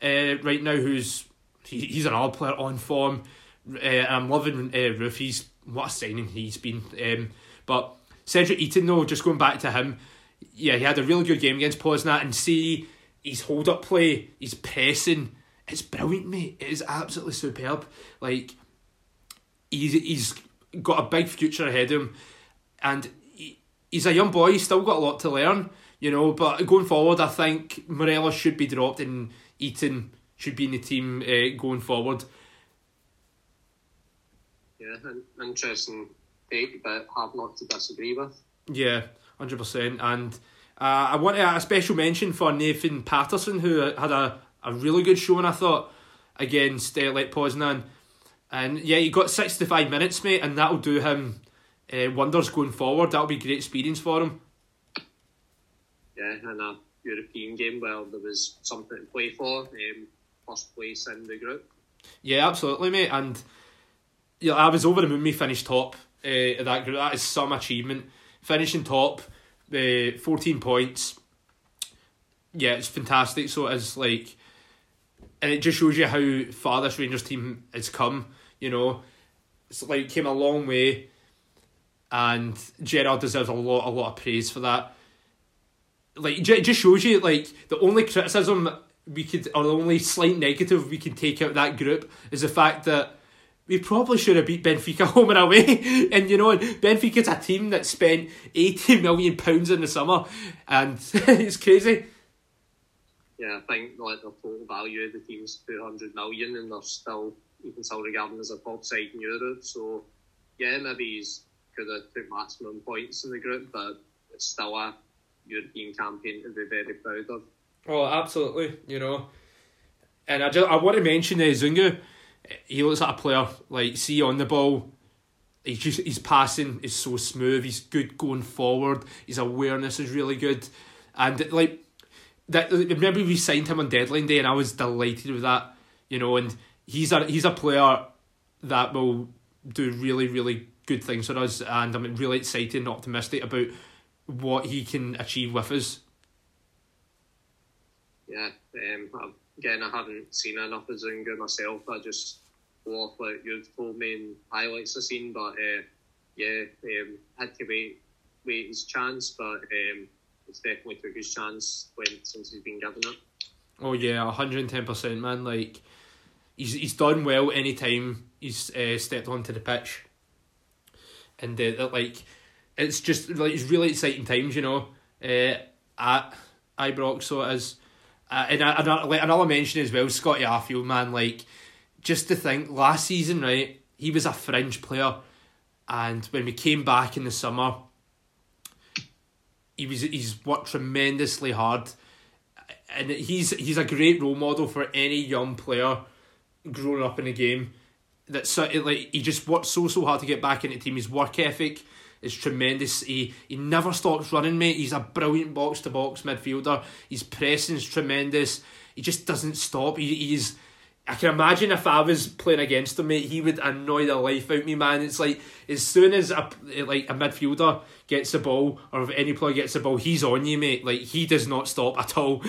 uh, right now, who's he, he's an all player on form. Uh, I'm loving uh, Roofe. He's what a signing he's been. Um, but Cedric Itten, though, just going back to him, yeah, he had a really good game against Poznan and see his hold up play, his pressing. It's brilliant, mate. It is absolutely superb. Like he's he's got a big future ahead of him, and he, he's a young boy. He's still got a lot to learn, you know. But going forward, I think Morelos should be dropped and Itten should be in the team uh, going forward. Yeah, interesting take, but hard not to disagree with. Yeah, hundred percent. And uh, I want a special mention for Nathan Patterson, who had a, a really good showing, I thought, against uh, Lech Poznan. And yeah, he got 65 minutes, mate, and that'll do him uh, wonders going forward. That'll be great experience for him. Yeah, and a European game where there was something to play for, um, first place in the group. Yeah, absolutely, mate. And yeah, I was over the moon. We finished top uh, of that group. That is some achievement. Finishing top uh, 14 points. Yeah, it's fantastic. So it's like, and it just shows you how far this Rangers team has come. You know, it's like came a long way, and Gerrard deserves a lot, a lot of praise for that. Like, it just shows you like the only criticism we could, or the only slight negative we can take out that group is the fact that we probably should have beat Benfica <laughs> home and away. And you know, Benfica's a team that spent eighty million pounds in the summer, and <laughs> it's crazy. Yeah, I think like the total value of the team's two hundred million, and they're still you can still regard them as a top side in Europe. So yeah, maybe he's could have took maximum points in the group, but it's still a European campaign to be very proud of. Oh, absolutely. You know, and I just I want to mention uh, Zungu he looks like a player like see on the ball. He's just his passing is so smooth. He's good going forward. His awareness is really good, and like that. Remember we signed him on deadline day, and I was delighted with that. You know, and he's a he's a player that will do really really good things for us, and I'm really excited and optimistic about what he can achieve with us. Yeah, um, again, I haven't seen enough of Zungu myself. I just go off what you've told me in highlights I've seen, but uh, yeah, um, had to wait wait his chance, but um, it's definitely took his chance when since he's been given it. Oh yeah, hundred and ten percent, man. Like he's he's done well anytime he's uh, stepped onto the pitch, and uh, like it's just like it's really exciting times, you know. Uh, at Ibrox, so it is. Uh, and another, like another mention as well, Scotty Arfield, man, like just to think last season, right, he was a fringe player, and when we came back in the summer, he was he's worked tremendously hard, and he's he's a great role model for any young player growing up in the game. That like he just worked so so hard to get back into the team. His work ethic is tremendous. He he never stops running, mate. He's a brilliant box to box midfielder. His pressing is tremendous. He just doesn't stop. He he's I can imagine if I was playing against him, mate, he would annoy the life out me, man. It's like as soon as a like a midfielder gets the ball, or if any player gets the ball, he's on you, mate. Like he does not stop at all.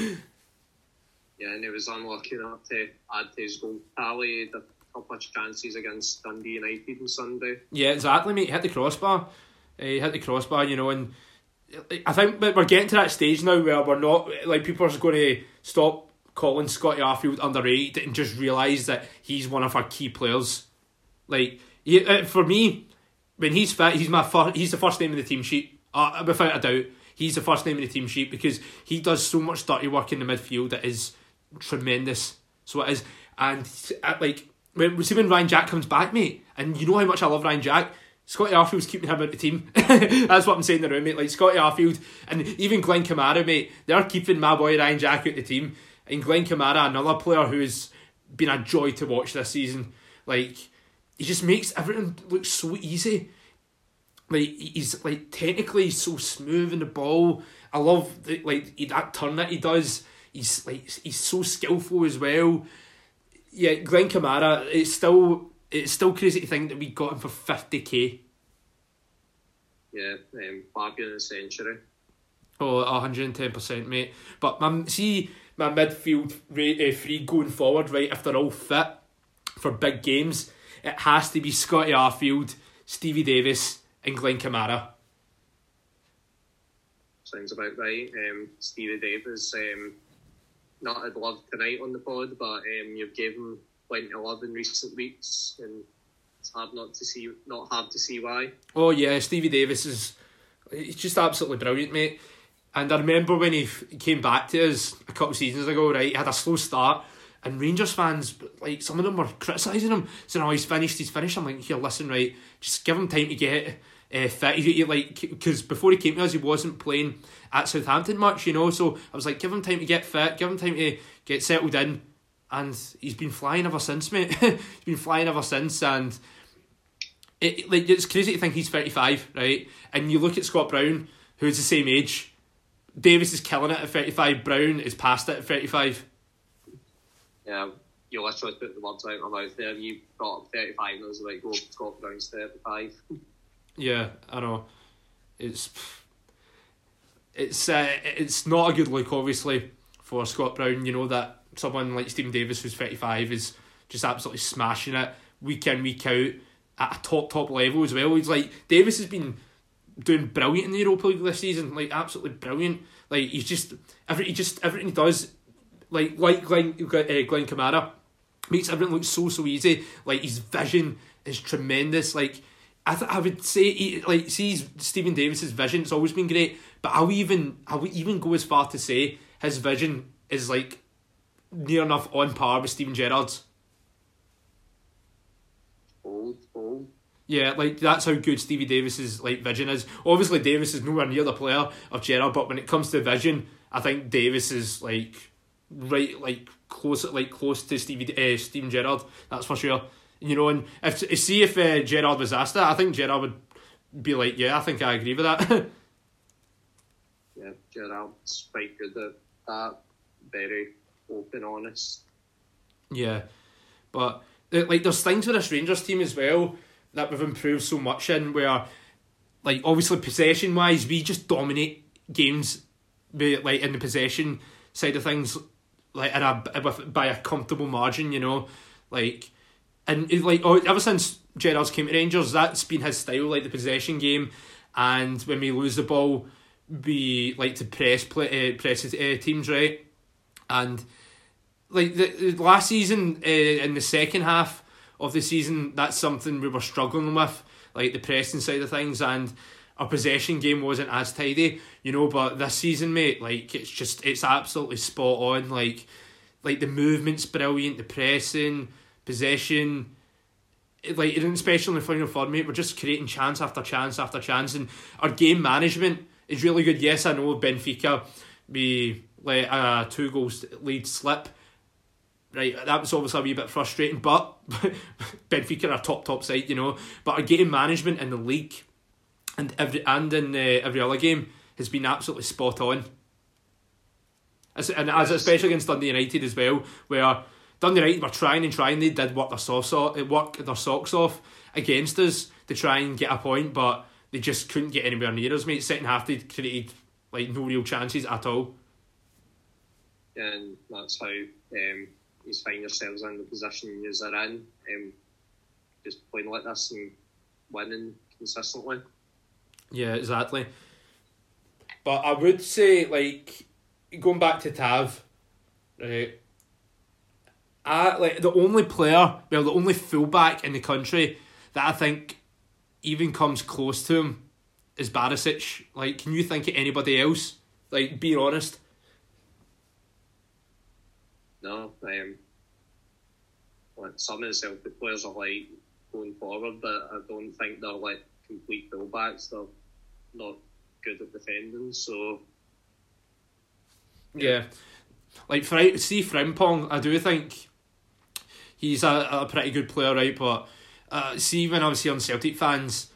Yeah, and he was unlucky enough to add to his goal tally. The couple of chances against Dundee United on Sunday. Yeah, exactly, mate. He hit the crossbar. He hit the crossbar, you know, and I think we're getting to that stage now where we're not like people are going to stop calling Scotty Arfield underrated and just realise that he's one of our key players. Like he, uh, for me, when he's fit, he's my first, he's the first name in the team sheet uh, without a doubt. He's the first name in the team sheet because he does so much dirty work in the midfield that is tremendous. So it is, and uh, like when see when Ryan Jack comes back, mate, and you know how much I love Ryan Jack. Scotty Arfield's keeping him out the team. <laughs> That's what I'm saying the room, mate. Like Scotty Arfield and even Glenn Kamara, mate, they're keeping my boy Ryan Jack out the team. And Glenn Kamara, another player who's been a joy to watch this season. Like he just makes everything look so easy. Like he's like technically so smooth in the ball. I love the, like that turn that he does. He's like he's so skillful as well. Yeah, Glenn Kamara. It's still it's still crazy to think that we got him for fifty k. Yeah, um, Fabian century. Oh, 110%, mate. But my, see, my midfield rate, uh, three going forward, right, if they're all fit for big games, it has to be Scotty Arfield, Stevie Davis, and Glenn Kamara. Sounds about right. Um, Stevie Davis, um, not had love tonight on the pod, but um, you've given plenty of love in recent weeks, and it's hard not to see, not hard to see why. Oh yeah, Stevie Davis is, he's just absolutely brilliant, mate. And I remember when he came back to us a couple of seasons ago, right? He had a slow start, and Rangers fans, like some of them were criticising him, saying, "Oh, he's finished, he's finished." I'm like, "Here, listen, right? Just give him time to get uh, fit." He, he like because before he came to us, he wasn't playing at Southampton much, you know. So I was like, "Give him time to get fit, give him time to get settled in," and he's been flying ever since, mate. <laughs> he's been flying ever since, and it like it's crazy to think he's thirty five, right? And you look at Scott Brown, who's the same age. Davis is killing it at thirty five. Brown is past it at thirty five yeah, you literally put the words out of my mouth there. You brought up 35 and I was like, go Scott Brown's 35. <laughs> Yeah, I know. It's it's uh, it's not a good look, obviously, for Scott Brown. You know that someone like Steven Davis, who's 35, is just absolutely smashing it week in, week out at a top, top level as well. He's like, Davis has been doing brilliant in the Europa League this season, like absolutely brilliant. Like he's just every he just everything he does like like Glenn uh, Glenn Kamara makes everything look so so easy. Like his vision is tremendous. Like I th- I would say he, like see Steven Davis's vision. It's always been great, but I would even I would even go as far to say his vision is like near enough on par with Steven Gerrard's. Old, old. Yeah, like that's how good Stevie Davis's like vision is. Obviously, Davis is nowhere near the player of Gerrard, but when it comes to vision, I think Davis is like right like close like close to Stevie uh, Steven Gerrard. That's for sure. You know, and if see if uh, Gerrard was asked that, I think Gerrard would be like, yeah, I think I agree with that. <laughs> yeah, Gerrard's quite good at that. Very open, honest. Yeah, but like there's things with this Rangers team as well that we've improved so much in where, like obviously possession wise, we just dominate games, be like in the possession side of things like in a by a comfortable margin, you know, like and like oh, ever since Gerrard's came to Rangers, that's been his style, like the possession game, and when we lose the ball, we like to press play, uh, press uh, teams right, and like the, the last season uh, in the second half of the season, that's something we were struggling with, like the pressing side of things, and our possession game wasn't as tidy, you know. But this season, mate, like it's just it's absolutely spot on. Like, like the movement's brilliant, the pressing, possession, like especially in the final third, mate. We're just creating chance after chance after chance, and our game management is really good. Yes, I know Benfica, we let a two goals lead slip. Right, that was obviously a wee bit frustrating, but <laughs> Benfica are a top top side, you know. But our game management in the league and every and in uh, every other game has been absolutely spot on. As, and as especially against Dundee United as well, where Dundee United were trying and trying, they did work their socks off, work their socks off against us to try and get a point, but they just couldn't get anywhere near us, mate. Second half, they created like no real chances at all. And that's how um, you find yourselves in the position you are in. Um, just playing like this and winning consistently. Yeah, exactly. But I would say, like, going back to Tav, right? I like the only player, well, the only fullback in the country that I think even comes close to him is Barisic. Like, can you think of anybody else? Like, be honest. Um, like some of the Celtic players are like going forward, but I don't think they're like complete fullbacks. They're not good at defending, so yeah. Like Fre- see Frimpong, I do think he's a, a pretty good player, right? But uh, see when I obviously on Celtic fans,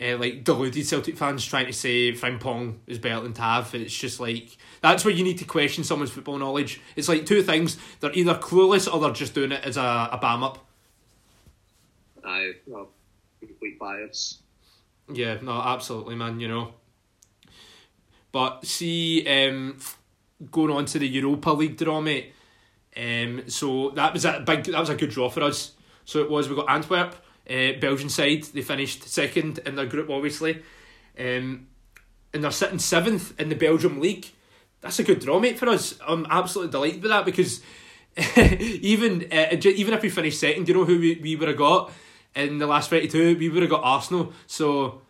uh, like deluded Celtic fans trying to say Frimpong is better than Tav, it's just like that's where you need to question someone's football knowledge. It's like two things: they're either clueless or they're just doing it as a, a bam up. Aye, well, complete bias. Yeah, no, absolutely, man. You know, but see, um, going on to the Europa League draw, mate. Um, so that was a big, that was a good draw for us. So it was. We got Antwerp, uh, Belgian side. They finished second in their group, obviously, um, and they're sitting seventh in the Belgium league. That's a good draw, mate, for us. I'm absolutely delighted with that because <laughs> even uh, even if we finished second, do you know who we, we would have got? in the last 22, we would have got Arsenal. So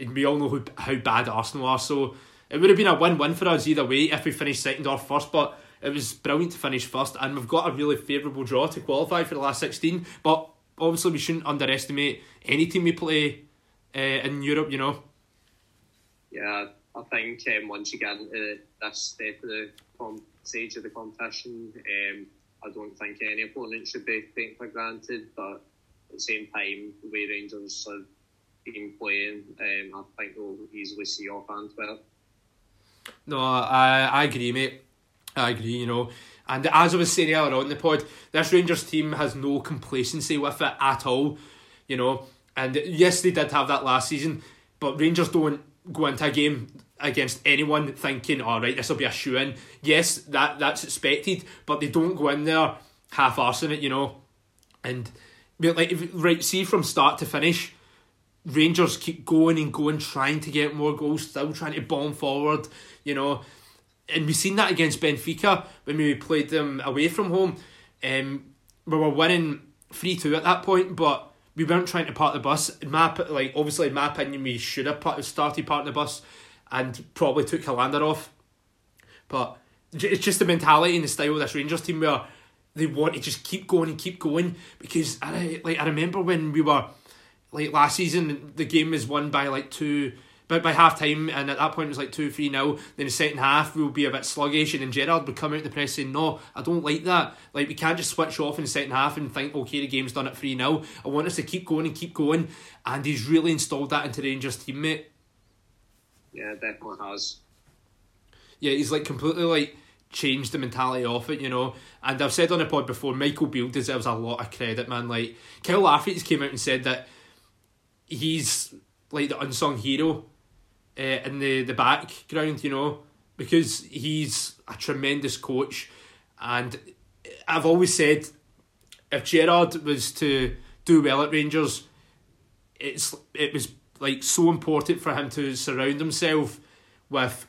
we all know who, how bad Arsenal are. So it would have been a win win for us either way if we finished second or first. But it was brilliant to finish first, and we've got a really favourable draw to qualify for the last 16. But obviously, we shouldn't underestimate any team we play uh, in Europe, you know. Yeah, I think um, once you get into this step of the com- stage of the competition, um, I don't think any opponent should be taken for granted. But at the same time, the way Rangers have been playing, um, I think they'll easily see off Antwerp. No, I I agree, mate. I agree, you know. And as I was saying earlier on the pod, this Rangers team has no complacency with it at all, you know. And yes, they did have that last season, but Rangers don't go into a game against anyone thinking, all right, this will be a shoe in. Yes, that that's expected, but they don't go in there half arsing it, you know. And like right, see from start to finish, Rangers keep going and going, trying to get more goals, still trying to bomb forward, you know. And we've seen that against Benfica when we played them away from home. Um, we were winning 3 2 at that point, but we weren't trying to park the bus. In my, like, obviously, in my opinion, we should have part, started parking the bus and probably took Helander off. But it's just the mentality and the style of this Rangers team where they want to just keep going and keep going because I like I remember when we were like last season the game was won by like two but by half time and at that point it was like two three now then the second half we'll be a bit sluggish and then Gerrard would come out the press saying no I don't like that. Like we can't just switch off in the second half and think okay the game's done at three now I want us to keep going and keep going. And he's really installed that into Rangers teammate yeah definitely has. Yeah he's like completely like changed the mentality of it, you know. And I've said on the pod before, Michael Beale deserves a lot of credit, man. Like Kyle Lafferty's came out and said that he's like the unsung hero uh, in the the background, you know, because he's a tremendous coach. And I've always said, if Gerrard was to do well at Rangers, it's it was like so important for him to surround himself with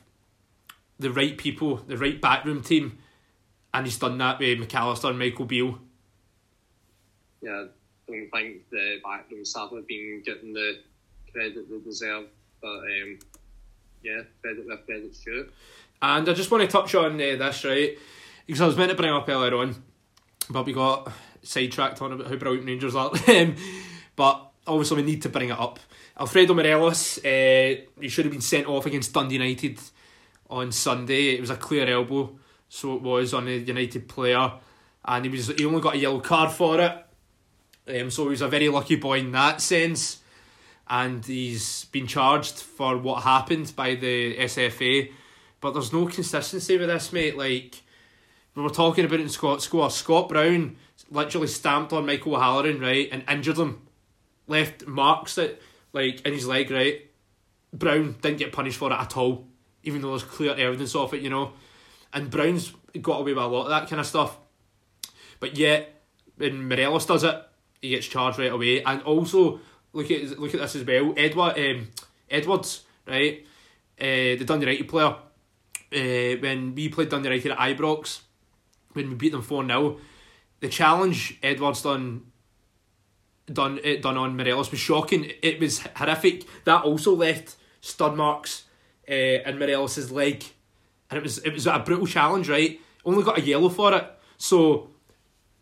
the right people, the right backroom team, and he's done that with McAllister and Michael Beale. Yeah, I don't think the backroom staff have been getting the credit they deserve, but um, yeah, credit where credit's. And I just want to touch on uh, this, right? Because I was meant to bring up earlier on, but we got sidetracked on about how brilliant Rangers are. <laughs> Um, but obviously, we need to bring it up. Alfredo Morelos, uh, he should have been sent off against Dundee United on Sunday. It was a clear elbow, so it was on a United player, and he was he only got a yellow card for it. Um, so he was a very lucky boy in that sense, and he's been charged for what happened by the SFA. But there's no consistency with this, mate. Like we were talking about it in Scott score. Scott Brown literally stamped on Michael O'Halloran, right, and injured him. Left marks it like in his leg, right. Brown didn't get punished for it at all even though there's clear evidence of it, you know. And Brown's got away with a lot of that kind of stuff. But yet, when Morelos does it, he gets charged right away. And also, look at look at this as well. Edward um, Edwards, right, uh, the Dundee United player. Uh, when we played Dundee United at Ibrox, when we beat them four 0 the challenge Edwards done done it done on Morelos was shocking. It was horrific. That also left stud marks uh, in Morelos' leg, and it was it was a brutal challenge. Right, only got a yellow for it. So,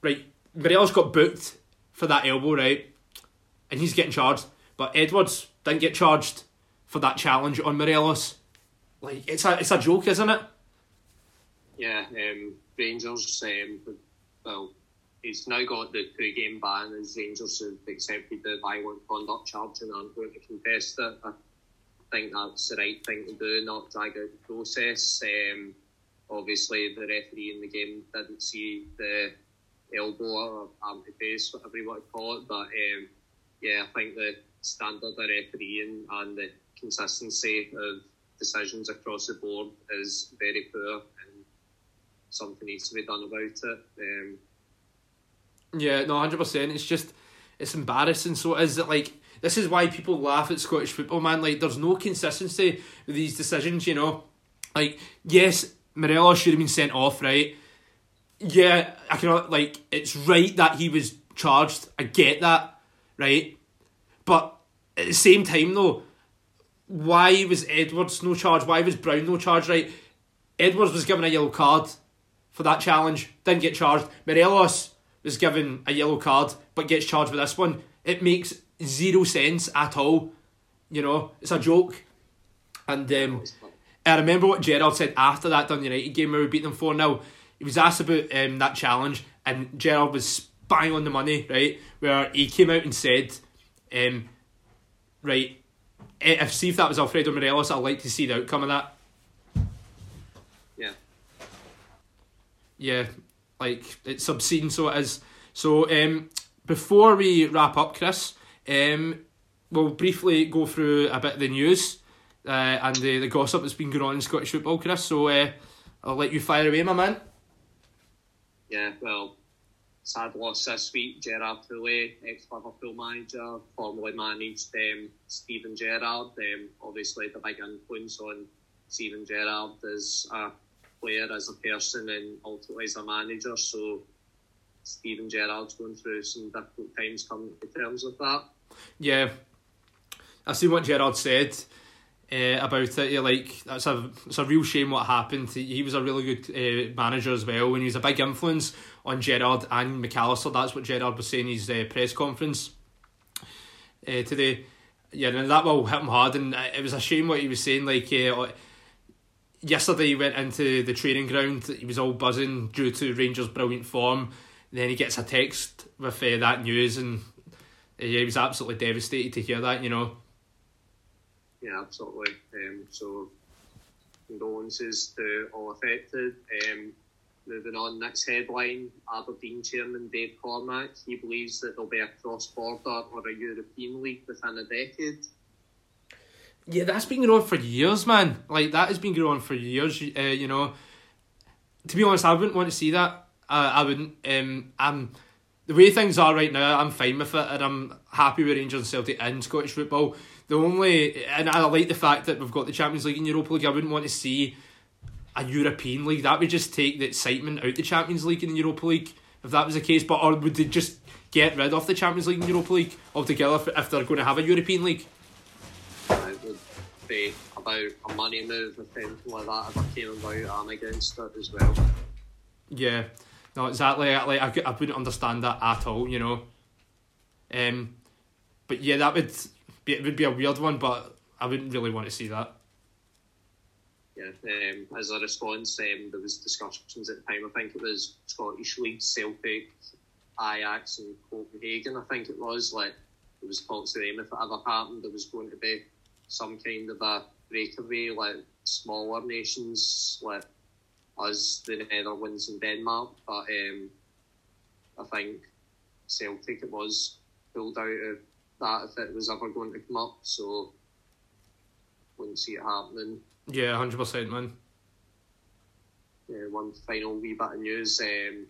right, Morelos got booked for that elbow, right, and he's getting charged. But Edwards didn't get charged for that challenge on Morelos. Like it's a it's a joke, isn't it? Yeah, um, Rangers. Um, well, he's now got the two game ban as Rangers have accepted the violent conduct charge and aren't going to contest it. I think that's the right thing to do, not drag out the process. Um, obviously, the referee in the game didn't see the elbow or arm to face, whatever you want to call it, but um, yeah, I think the standard of refereeing and the consistency of decisions across the board is very poor and something needs to be done about it. Um, yeah, no, hundred percent. It's just it's embarrassing. So is it like this is why people laugh at Scottish football, man. Like there's no consistency with these decisions. You know, like yes, Morelos should have been sent off, right? Yeah, I can like it's right that he was charged. I get that, right? But at the same time, though, why was Edwards no charge? Why was Brown no charge? Right? Edwards was given a yellow card for that challenge, didn't get charged. Morelos was given a yellow card but gets charged with this one. It makes zero sense at all. You know, it's a joke. And um, I remember what Gerrard said after that Dundee United game where we beat them 4 0. He was asked about um, that challenge, and Gerrard was spying on the money, right? Where he came out and said, um, right, eh, if see if that was Alfredo Morelos, I'd like to see the outcome of that. Yeah. Yeah, like it's obscene, so it is. So um, before we wrap up, Chris, um, we'll briefly go through a bit of the news uh, and the, the gossip that's been going on in Scottish football, Chris. So uh, I'll let you fire away, my man. Yeah, well, sad loss this week. Gerard Houllier, ex Liverpool manager, formerly managed um, Steven Gerrard. Um, obviously, the big influence on Steven Gerrard as a player, as a person, and ultimately as a manager. So Steven Gerrard's going through some difficult times coming to terms with that. Yeah, I see what Gerrard said uh, about it. Like that's a it's a real shame what happened. He was a really good uh, manager as well, and he was a big influence on Gerrard and McAllister. That's what Gerrard was saying in his uh, press conference uh, today. Yeah, and that will hit him hard, and it was a shame what he was saying. Like uh, yesterday, he went into the training ground. He was all buzzing due to Rangers' brilliant form. Then he gets a text with uh, that news, and uh, yeah, he was absolutely devastated to hear that. You know. Yeah, absolutely. Um, so condolences to all affected. Um, moving on, next headline: Aberdeen chairman Dave Cormack. He believes that there'll be a cross-border or a European league within a decade. Yeah, that's been going on for years, man. Like that has been going on for years. Uh, you know, to be honest, I wouldn't want to see that. Uh, I wouldn't. Um, I'm the way things are right now. I'm fine with it, and I'm happy with Rangers and Celtic in Scottish football. The only, and I like the fact that we've got the Champions League and Europa League. I wouldn't want to see a European league. That would just take the excitement out the Champions League and the Europa League if that was the case. But or would they just get rid of the Champions League and Europa League altogether if, if they're going to have a European league? It would be about a money move if anything like that If I came about. I'm against it as well. Yeah, no, exactly. Like I, I wouldn't understand that at all. You know. Um, but yeah, that would be it would be a weird one, but I wouldn't really want to see that. Yeah, um, as a response, um, there was discussions at the time. I think it was Scottish League, Celtic, Ajax, and Copenhagen. I think it was like there was talks to them if it ever happened, there was going to be some kind of a breakaway, like smaller nations, like us, the Netherlands, and Denmark. But um, I think Celtic it was pulled out of that if it was ever going to come up. So wouldn't see it happening. Yeah, hundred percent, man. uh, one final wee bit of news. Um,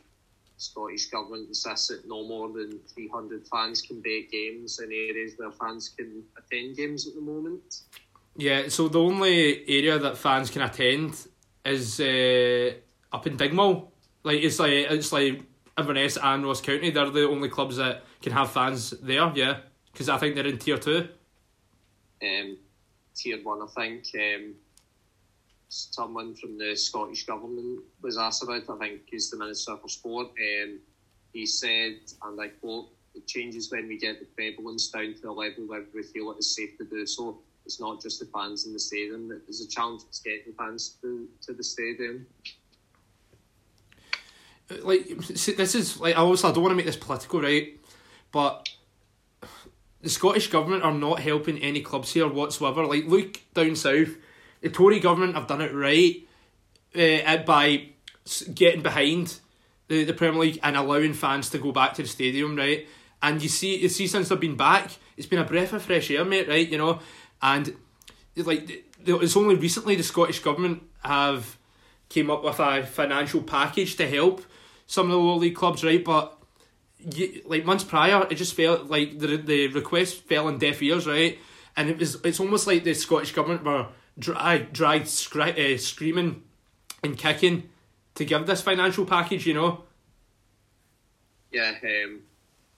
Scottish Government insists that no more than 300 fans can be at games in areas where fans can attend games at the moment. Yeah, so the only area that fans can attend is uh, up in Dingwall. Like it's like it's like Inverness and Ross County. They're the only clubs that can have fans there. Yeah, because I think they're in tier two. Um, tier one, I think. Um, someone from the Scottish Government was asked about, I think he's the Minister for Sport, and he said, and I quote, it changes when we get the prevalence down to a level where we feel it is safe to do so. It's not just the fans in the stadium, there's a challenge to getting fans to, to the stadium. Like, see, this is, like, I also I don't want to make this political, right? But the Scottish Government are not helping any clubs here whatsoever. Like, look down south the Tory government have done it right uh, by getting behind the, the Premier League and allowing fans to go back to the stadium, right? And you see, you see, since they've been back, it's been a breath of fresh air, mate, right? You know, and like it's only recently the Scottish government have came up with a financial package to help some of the lower league clubs, right? But like months prior, it just felt like the the request fell on deaf ears, right? And it was it's almost like the Scottish government were drag, dragged scri- uh, screaming and kicking to give this financial package, you know? Yeah, um,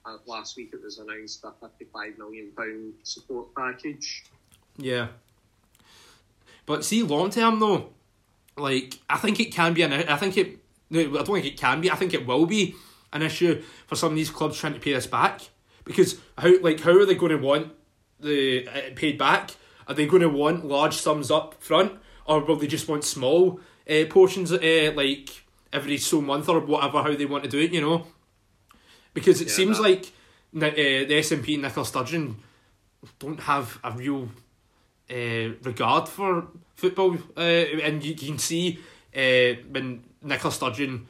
uh, last week it was announced a £55 million support package. Yeah. But see, long term though, like, I think it can be an, I think it, no, I don't think it can be, I think it will be an issue for some of these clubs trying to pay this back. Because how, like, how are they going to want the uh, paid back are they going to want large sums up front, or will they just want small uh, portions, uh, like every so month or whatever, how they want to do it? You know, because it yeah, seems that. like uh, the SNP and P Nicola Sturgeon don't have a real uh, regard for football, uh, and you, you can see uh, when Nicola Sturgeon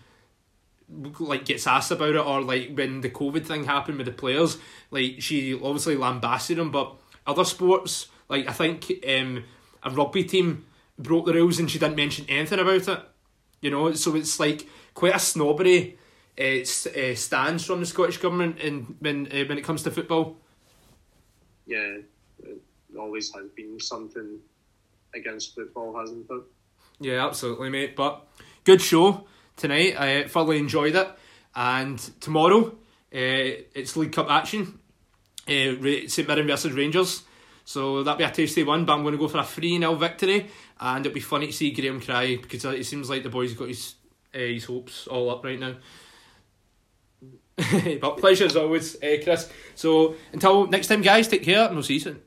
like gets asked about it or like when the COVID thing happened with the players, like she obviously lambasted them, but other sports like I think um, a rugby team broke the rules and she didn't mention anything about it. You know, so it's like quite a snobbery uh, uh, stance from the Scottish government in when uh, when it comes to football. Yeah, it always has been something against football, hasn't it? Yeah, absolutely, mate. But good show tonight. I thoroughly enjoyed it. And tomorrow, uh, it's League Cup action. Uh, St Mirren versus Rangers. So that'll be a tasty one, but I'm going to go for a 3 0 victory. And it'll be funny to see Graham cry because it seems like the boy's got his, uh, his hopes all up right now. <laughs> but pleasure as always, uh, Chris. So until next time, guys, take care and we'll see you soon.